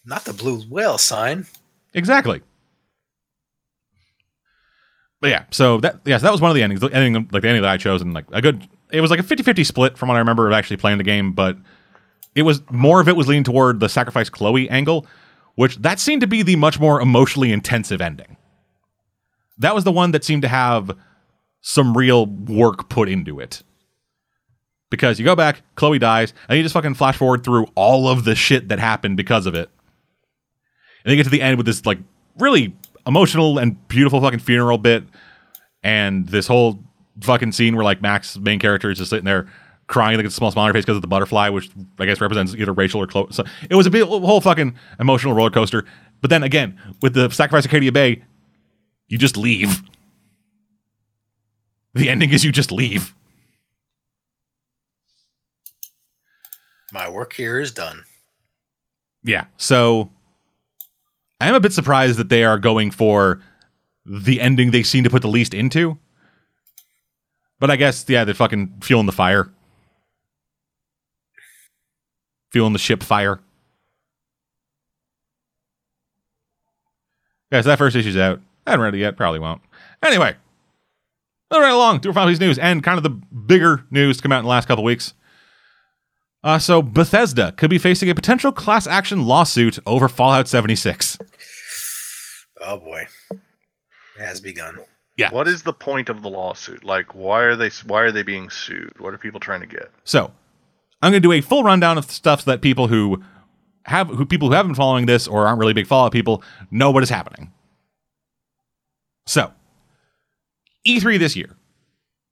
Not the blue whale sign. Exactly. But yeah, so that yeah, so that was one of the endings. The ending like the ending that I chose and like a good it was like a 50-50 split from what I remember of actually playing the game, but it was more of it was leaning toward the sacrifice Chloe angle, which that seemed to be the much more emotionally intensive ending. That was the one that seemed to have some real work put into it. Because you go back, Chloe dies, and you just fucking flash forward through all of the shit that happened because of it. And they get to the end with this like really emotional and beautiful fucking funeral bit, and this whole fucking scene where like Max, main character, is just sitting there crying like a small smile on her face because of the butterfly, which I guess represents either Rachel or Chloe. So it was a big, whole fucking emotional roller coaster. But then again, with the sacrifice of Arcadia Bay, you just leave. The ending is you just leave. My work here is done. Yeah. So I am a bit surprised that they are going for the ending they seem to put the least into. But I guess, yeah, they're fucking fueling the fire. Fueling the ship fire. Yeah, so that first issue's out. I haven't read it yet. Probably won't. Anyway, moving right along to our final news and kind of the bigger news to come out in the last couple weeks. Uh, so Bethesda could be facing a potential class action lawsuit over Fallout 76. Oh boy, it has begun. Yeah. What is the point of the lawsuit? Like, why are they why are they being sued? What are people trying to get? So, I'm going to do a full rundown of stuff so that people who have who people who haven't been following this or aren't really big Fallout people know what is happening. So, E3 this year,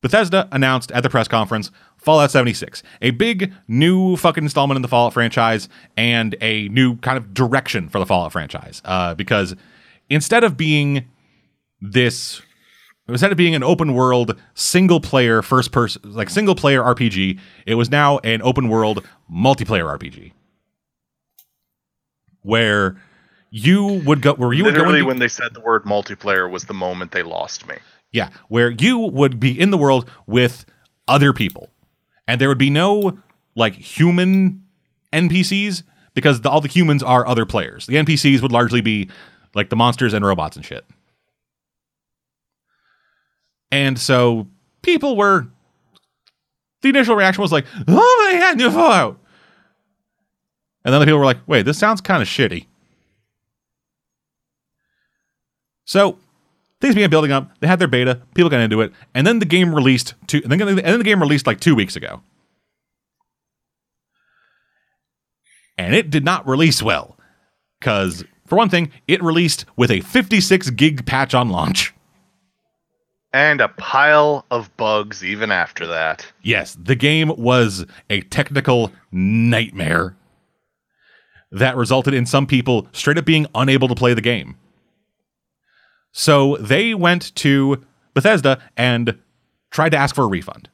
Bethesda announced at the press conference Fallout 76, a big new fucking installment in the Fallout franchise and a new kind of direction for the Fallout franchise. Uh, because instead of being this instead of being an open world single player first person like single player RPG, it was now an open world multiplayer RPG. Where you would go where you would go Literally, into, when they said the word multiplayer was the moment they lost me. Yeah, where you would be in the world with other people. And there would be no like human NPCs because the, all the humans are other players. The NPCs would largely be like the monsters and robots and shit. And so people were the initial reaction was like, "Oh my god, new Fallout!" And then the people were like, "Wait, this sounds kind of shitty." So things began building up. They had their beta. People got into it, and then the game released. Two, and then and then the game released like two weeks ago, and it did not release well because, for one thing, it released with a 56 gig patch on launch. And a pile of bugs even after that. Yes, the game was a technical nightmare that resulted in some people straight up being unable to play the game. So they went to Bethesda and tried to ask for a refund.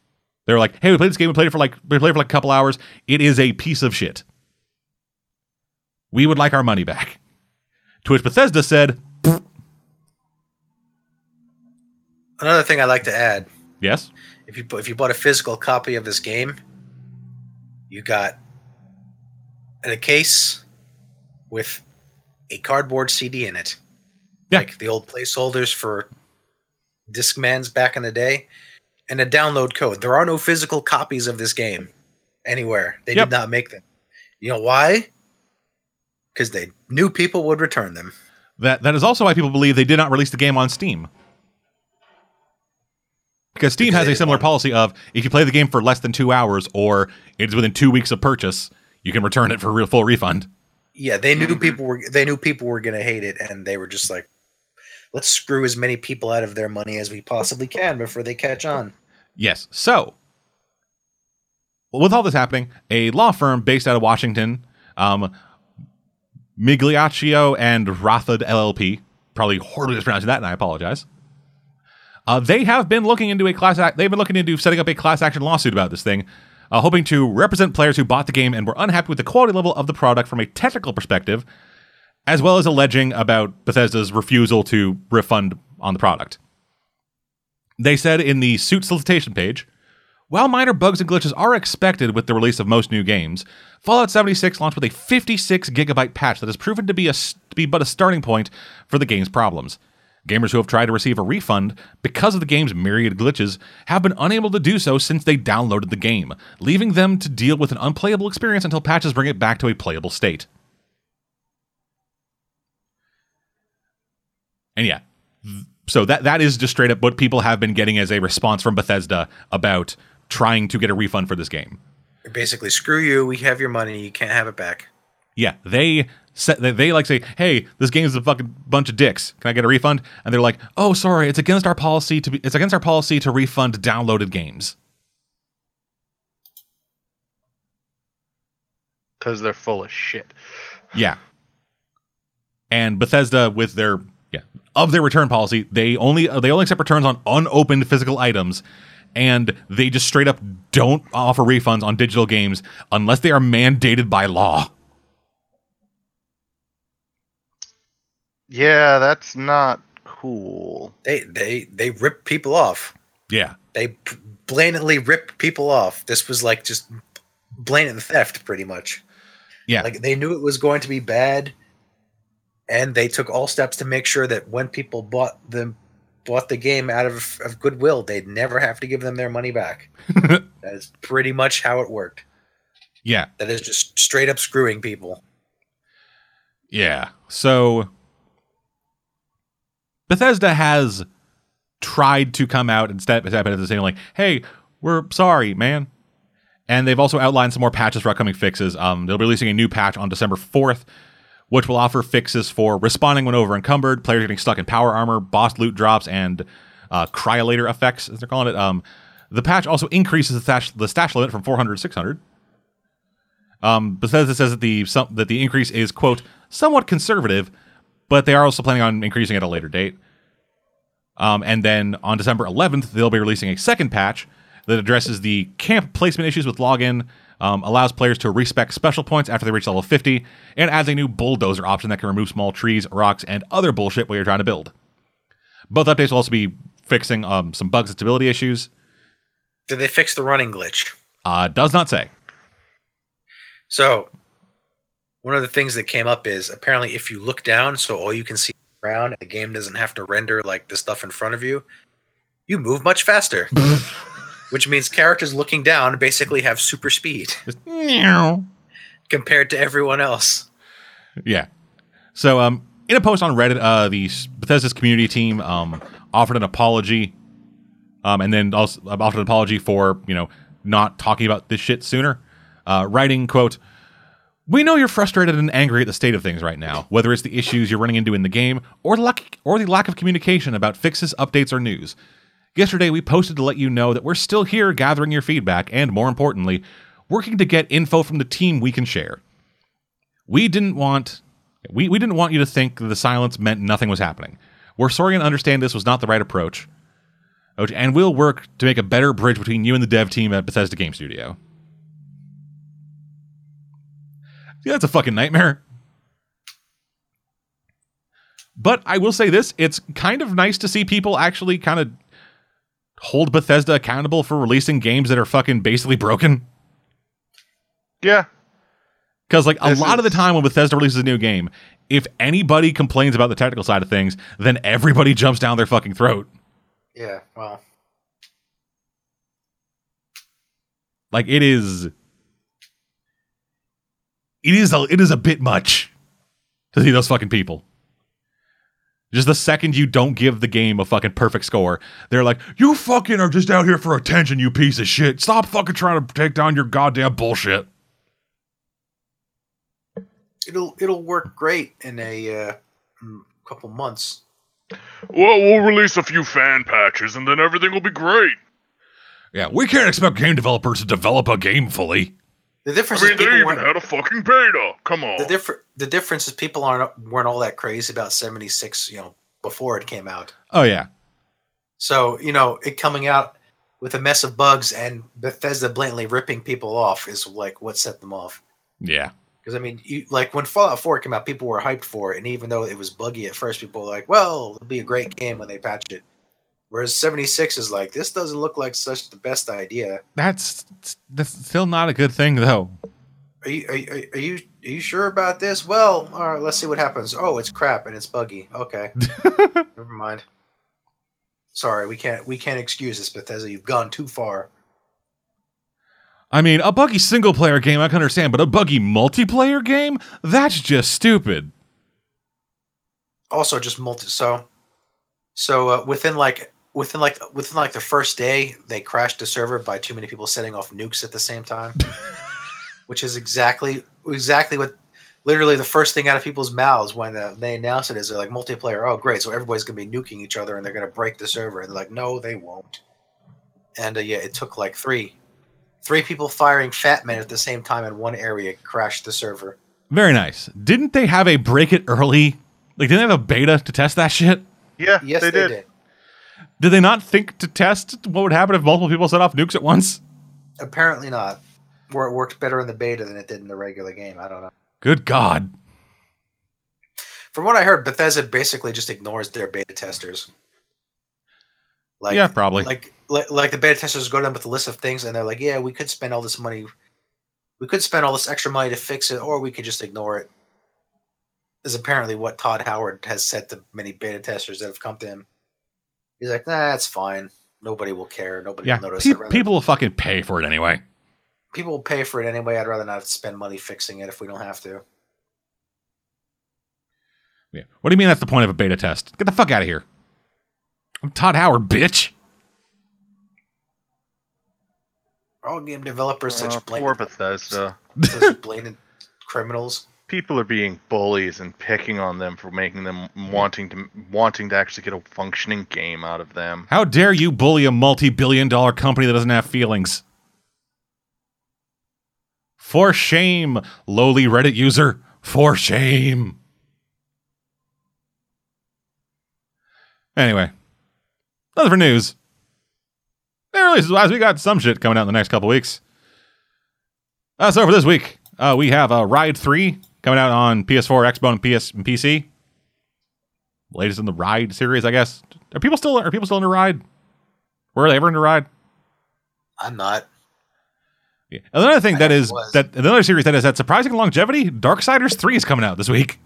They were like, "Hey, we played this game. We played it for like we played it for like a couple hours. It is a piece of shit. We would like our money back." To which Bethesda said, Another thing I'd like to add: "Yes, if you if you bought a physical copy of this game, you got a case with a cardboard CD in it, Yeah. like the old placeholders for Discmans back in the day, and a download code. There are no physical copies of this game anywhere. They Yep. did not make them. You know why? Because they knew people would return them. That that is also why people believe they did not release the game on Steam. Because Steam Because has a similar policy of if you play the game for less than two hours or it is within two weeks of purchase, you can return it for a real full refund. Yeah, they knew people were they knew people were going to hate it, and they were just like, "Let's screw as many people out of their money as we possibly can before they catch on." Yes. So, with all this happening, a law firm based out of Washington, um, Migliaccio and Rathod LLP, probably horribly mispronouncing that, and I apologize. Uh, they have been looking into a class. Act, they've been looking into setting up a class action lawsuit about this thing, uh, hoping to represent players who bought the game and were unhappy with the quality level of the product from a technical perspective, as well as alleging about Bethesda's refusal to refund on the product. They said in the suit solicitation page, while minor bugs and glitches are expected with the release of most new games, Fallout 76 launched with a 56 gigabyte patch that has proven to be a to be but a starting point for the game's problems. Gamers who have tried to receive a refund because of the game's myriad glitches have been unable to do so since they downloaded the game, leaving them to deal with an unplayable experience until patches bring it back to a playable state. And yeah, so that that is just straight up what people have been getting as a response from Bethesda about trying to get a refund for this game. Basically, screw you. We have your money. You can't have it back. Yeah, they set, they, they like say, "Hey, this game is a fucking bunch of dicks. Can I get a refund?" And they're like, "Oh, sorry, it's against our policy to be, it's against our policy to refund downloaded games." Because they're full of shit. Yeah. And Bethesda with their yeah, of their return policy, they only they only accept returns on unopened physical items and they just straight up don't offer refunds on digital games unless they are mandated by law. Yeah, that's not cool. They they they rip people off. Yeah. They blatantly rip people off. This was like just blatant theft, pretty much. Yeah. Like they knew it was going to be bad, and they took all steps to make sure that when people bought them bought the game out of, of goodwill, they'd never have to give them their money back. that is pretty much how it worked. yeah. That is just straight up screwing people. Yeah. So Bethesda has tried to come out and step step into the saying like, "Hey, we're sorry, man." And they've also outlined some more patches for upcoming fixes. Um, they'll be releasing a new patch on December fourth, which will offer fixes for responding when over encumbered, players getting stuck in power armor, boss loot drops, and uh, cryolator effects, as they're calling it. Um, the patch also increases the stash, the stash limit from 400 to 600. Um, Bethesda says that the some, that the increase is quote somewhat conservative, but they are also planning on increasing at a later date. Um, and then on December 11th, they'll be releasing a second patch that addresses the camp placement issues with login, um, allows players to respec special points after they reach level 50, and adds a new bulldozer option that can remove small trees, rocks, and other bullshit while you're trying to build. Both updates will also be fixing um, some bugs and stability issues. Did they fix the running glitch? Uh, does not say. So, one of the things that came up is apparently if you look down, so all you can see is around, and the game doesn't have to render like the stuff in front of you, you move much faster. Which means characters looking down basically have super speed compared to everyone else. Yeah. So, um, in a post on Reddit, uh, the Bethesda's community team um, offered an apology, um, and then also offered an apology for you know not talking about this shit sooner. Uh, writing quote. We know you're frustrated and angry at the state of things right now, whether it's the issues you're running into in the game or the lack, or the lack of communication about fixes, updates, or news. Yesterday, we posted to let you know that we're still here gathering your feedback and, more importantly, working to get info from the team we can share. We didn't want we, we didn't want you to think the silence meant nothing was happening. We're sorry and understand this was not the right approach. And we'll work to make a better bridge between you and the dev team at Bethesda Game Studio. Yeah, that's a fucking nightmare. But I will say this it's kind of nice to see people actually kind of hold Bethesda accountable for releasing games that are fucking basically broken. Yeah. Because like a This lot of the time when Bethesda releases a new game, if anybody complains about the technical side of things, then everybody jumps down their fucking throat. Yeah, well, Like it is, it is a, it is a bit much to see those fucking people. Just the second you don't give the game a fucking perfect score, they're like, "You fucking are just out here for attention, you piece of shit. Stop fucking trying to take down your goddamn bullshit." it'll it'll work great in a uh, couple months. Well, we'll release a few fan patches and then everything will be great. Yeah, we can't expect game developers to develop a game fully. The I difference mean, is they even weren't, had a fucking beta. Come on. the different the difference is people aren't weren't all that crazy about 76 you know before it came out Oh yeah, so you know it coming out with a mess of bugs and bethesda blatantly ripping people off is like what set them off yeah. because i mean you, like when fallout 4 came out people were hyped for it and even though it was buggy at first people were like well it'll be a great game when they patch it whereas 76 is like this doesn't look like such the best idea That's that's still not a good thing though. are you are, you- are you are you sure about this well all right let's see what happens oh it's crap and it's buggy okay Never mind. Sorry, we can't we can't excuse this, Bethesda. You've gone too far. I mean, a buggy single player game I can understand, but a buggy multiplayer game? That's just stupid. Also, just multi. So, so uh, within like within like within like the first day, they crashed the server by too many people setting off nukes at the same time, which is exactly exactly what literally the first thing out of people's mouths when uh, they announce it is they're like multiplayer. Oh, great! So everybody's gonna be nuking each other and they're gonna break the server. And they're like, no, they won't. And uh, yeah, it took like three, three people firing fat men at the same time in one area crashed the server. Very nice. Didn't they have a break it early? Like, didn't they have a beta to test that shit? Yeah, Yes, they, they, did. did. Did they not think to test what would happen if multiple people set off nukes at once? Apparently not. Where it worked better in the beta than it did in the regular game. I don't know. Good God. From what I heard, Bethesda basically just ignores their beta testers. Like, yeah, probably. like, like, like the beta testers go down with a list of things, and they're like, "Yeah, we could spend all this money, we could spend all this extra money to fix it, or we could just ignore it." Is apparently what Todd Howard has said to many beta testers that have come to him. He's like, "Nah, that's fine. Nobody will care. Nobody yeah, will notice. pe- rather- people will fucking pay for it anyway. people will pay for it anyway. I'd rather not spend money fixing it if we don't have to." Yeah. What do you mean that's the point of a beta test? Get the fuck out of here. I'm Todd Howard, bitch. All game developers Uh, such poor blatant, Bethesda. such blatant criminals. People are being bullies and picking on them for making them wanting to wanting to actually get a functioning game out of them. How dare you bully a multi billion dollar company that doesn't have feelings? For shame, lowly Reddit user. For shame. Anyway, nothing for news. There releases wise, we got some shit coming out in the next couple weeks. Uh, so for this week, uh, we have uh, Ride 3 coming out on PS4, Xbox, and PS and PC. Latest in the Ride series, I guess. Are people still are people still into Ride? Were they ever in the Ride? I'm not. Yeah. Another thing I that was. that another series that has had surprising longevity, Darksiders 3 is coming out this week.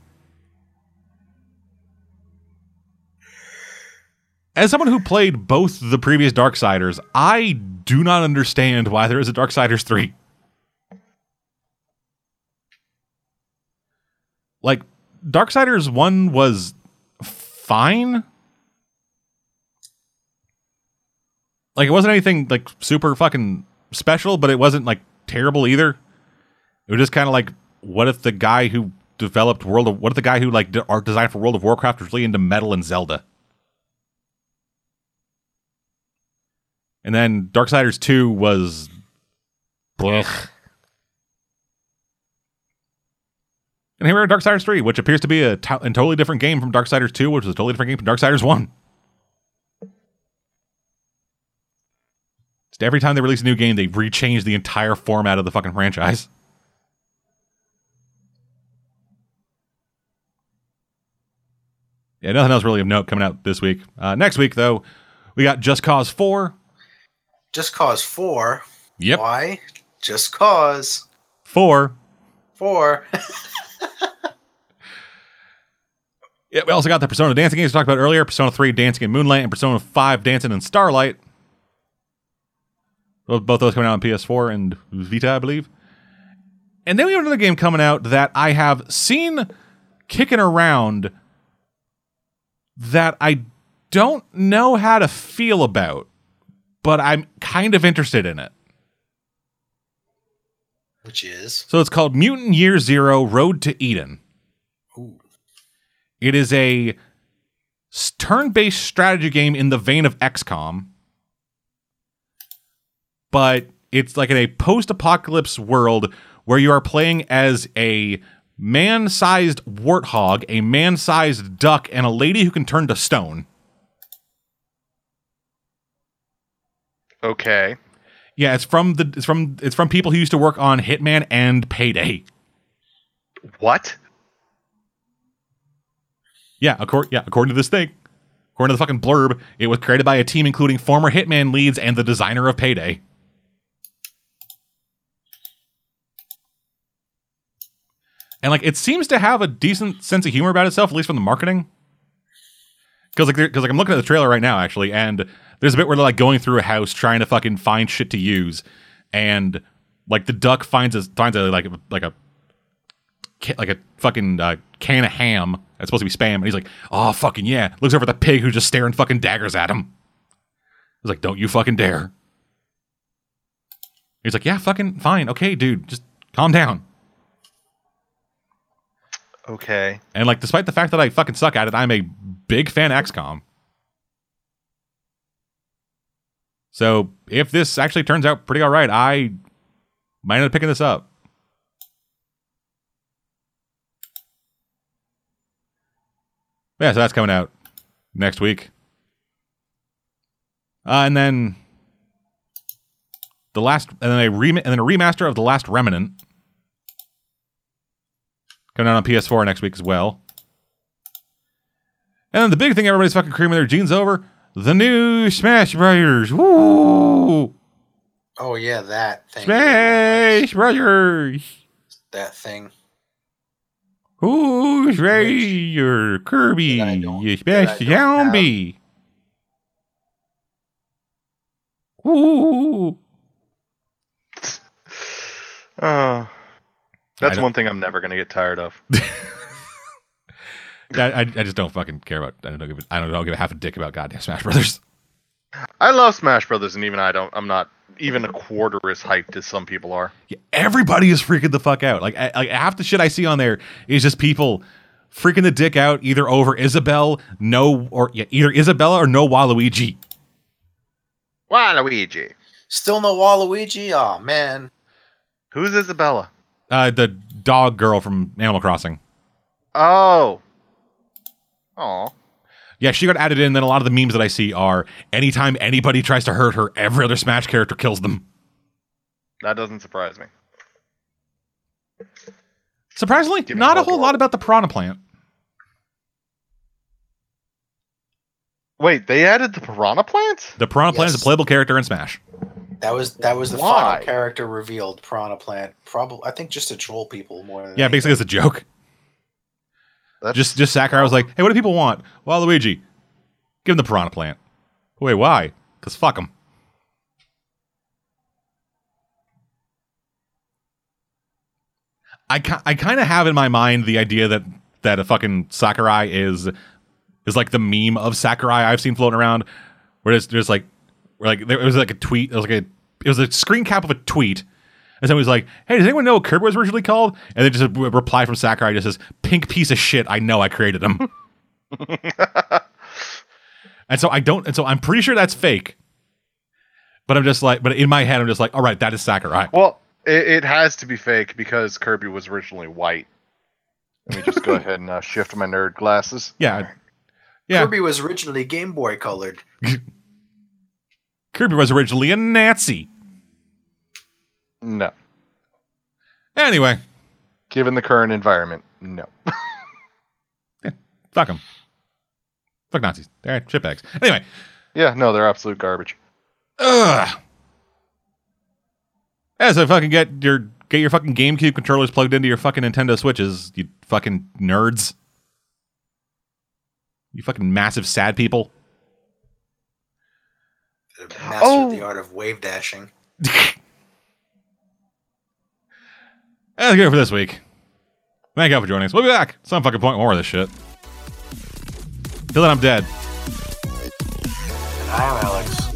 As someone who played both the previous Darksiders, I do not understand why there is a Darksiders 3. Like Darksiders 1 was fine. Like it wasn't anything like super fucking special, but it wasn't like terrible either. It was just kind of like, what if the guy who developed World of what if the guy who like d- art design for World of Warcraft was really into metal and Zelda? And then Darksiders 2 was blech. And here we are, Darksiders 3, which appears to be a, to- a totally different game from Darksiders 2, which was a totally different game from Darksiders 1. Just every time they release a new game, they rechange the entire format of the fucking franchise. Yeah, nothing else really of note coming out this week. Uh, next week, though, we got Just Cause 4. Just Cause 4. Yep. Why? Just Cause 4. 4. Yeah, we also got the Persona dancing games we talked about earlier Persona 3 Dancing in Moonlight and Persona 5 Dancing in Starlight. Both those coming out on PS4 and Vita, I believe. And then we have another game coming out that I have seen kicking around that I don't know how to feel about, but I'm kind of interested in it. Which is. So it's called Mutant Year Zero Road to Eden. Ooh. It is a turn-based strategy game in the vein of XCOM, but it's like in a post-apocalypse world where you are playing as a man-sized warthog, a man-sized duck, and a lady who can turn to stone. Okay. Yeah, it's from the it's from it's from people who used to work on Hitman and Payday. What? Yeah, according yeah, according to this thing, according to the fucking blurb, it was created by a team including former Hitman leads and the designer of Payday. And like, it seems to have a decent sense of humor about itself, at least from the marketing. Because like, because like, I'm looking at the trailer right now, actually, and there's a bit where they're like going through a house trying to fucking find shit to use, and like the duck finds a finds a like like a like a fucking uh, can of ham that's supposed to be spam, and he's like, "Oh fucking yeah!" Looks over at the pig who's just staring fucking daggers at him. He's like, "Don't you fucking dare!" He's like, "Yeah, fucking fine, okay, dude, just calm down." Okay. And like, despite the fact that I fucking suck at it, I'm a big fan of XCOM. So if this actually turns out pretty all right, I might end up picking this up. Yeah, so that's coming out next week. Uh, and then the last, and then a rem- and then a remaster of the Last Remnant coming out on PS4 next week as well. And then the big thing everybody's fucking creaming their jeans over: the new Smash Brothers. Woo! Oh yeah, that thing. Smash Brothers. That thing. Who's ready? Kirby? That You that smash I the zombie. Ooh. Uh, that's one thing I'm never gonna get tired of. I, I, I just don't fucking care about. I don't give. a- I don't, I don't give a half a dick about goddamn Smash Brothers. I love Smash Brothers, and even I don't. I'm not even a quarter as hyped as some people are. Yeah, everybody is freaking the fuck out. Like, I, like half the shit I see on there is just people freaking the dick out either over Isabel, no, or yeah, either Isabella or no Waluigi. Waluigi. Still no Waluigi? Oh man. Who's Isabella? Uh, the dog girl from Animal Crossing. Oh. Oh. Yeah, she got added in. Then a lot of the memes that I see are anytime anybody tries to hurt her, every other Smash character kills them. That doesn't surprise me. Surprisingly, Give not a a whole whole lot about the Piranha Plant. Wait, they added the Piranha Plant? The Piranha Plant is a playable character in Smash. That was that was the Why? final character revealed. Piranha Plant. Probably, I think, just to troll people more. Than Yeah, anything. basically it's a joke. That's Just just Sakurai was like, hey, what do people want? Well, Luigi, Give him the Piranha Plant. Wait, why? Because fuck him. I, I kind of have in my mind the idea that that a fucking Sakurai is is like the meme of Sakurai I've seen floating around, where there's, there's like where like there was like a tweet, it was like a it was a screen cap of a tweet, and somebody was like, "Hey, does anyone know what Kirby was originally called?" And then just a reply from Sakurai just says, "Pink piece of shit. I know I created him." and so I don't, and so I'm pretty sure that's fake. But I'm just like, but in my head, I'm just like, all right, that is Sakurai. Well, it, it has to be fake because Kirby was originally white. Let me just go ahead and uh, shift my nerd glasses. Yeah, yeah. Kirby was originally Game Boy colored. Kirby was originally a Nazi. No. Anyway, Given the current environment, no. fuck them. Fuck Nazis. They're shitbags. Anyway, yeah, no, they're absolute garbage. ugh. Yeah, so fucking get your get your fucking GameCube controllers plugged into your fucking Nintendo Switches, you fucking nerds. You fucking massive sad people. Mastered Oh. the art of wave dashing. That's good for this week. Thank you all for joining us. We'll be back at some fucking point more of this shit. Till then, I'm dead. And I'm Alex.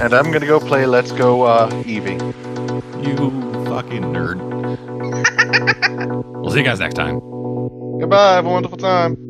And I'm gonna go play Let's Go uh, Eevee. You fucking nerd. we'll see you guys next time. Goodbye, have a wonderful time.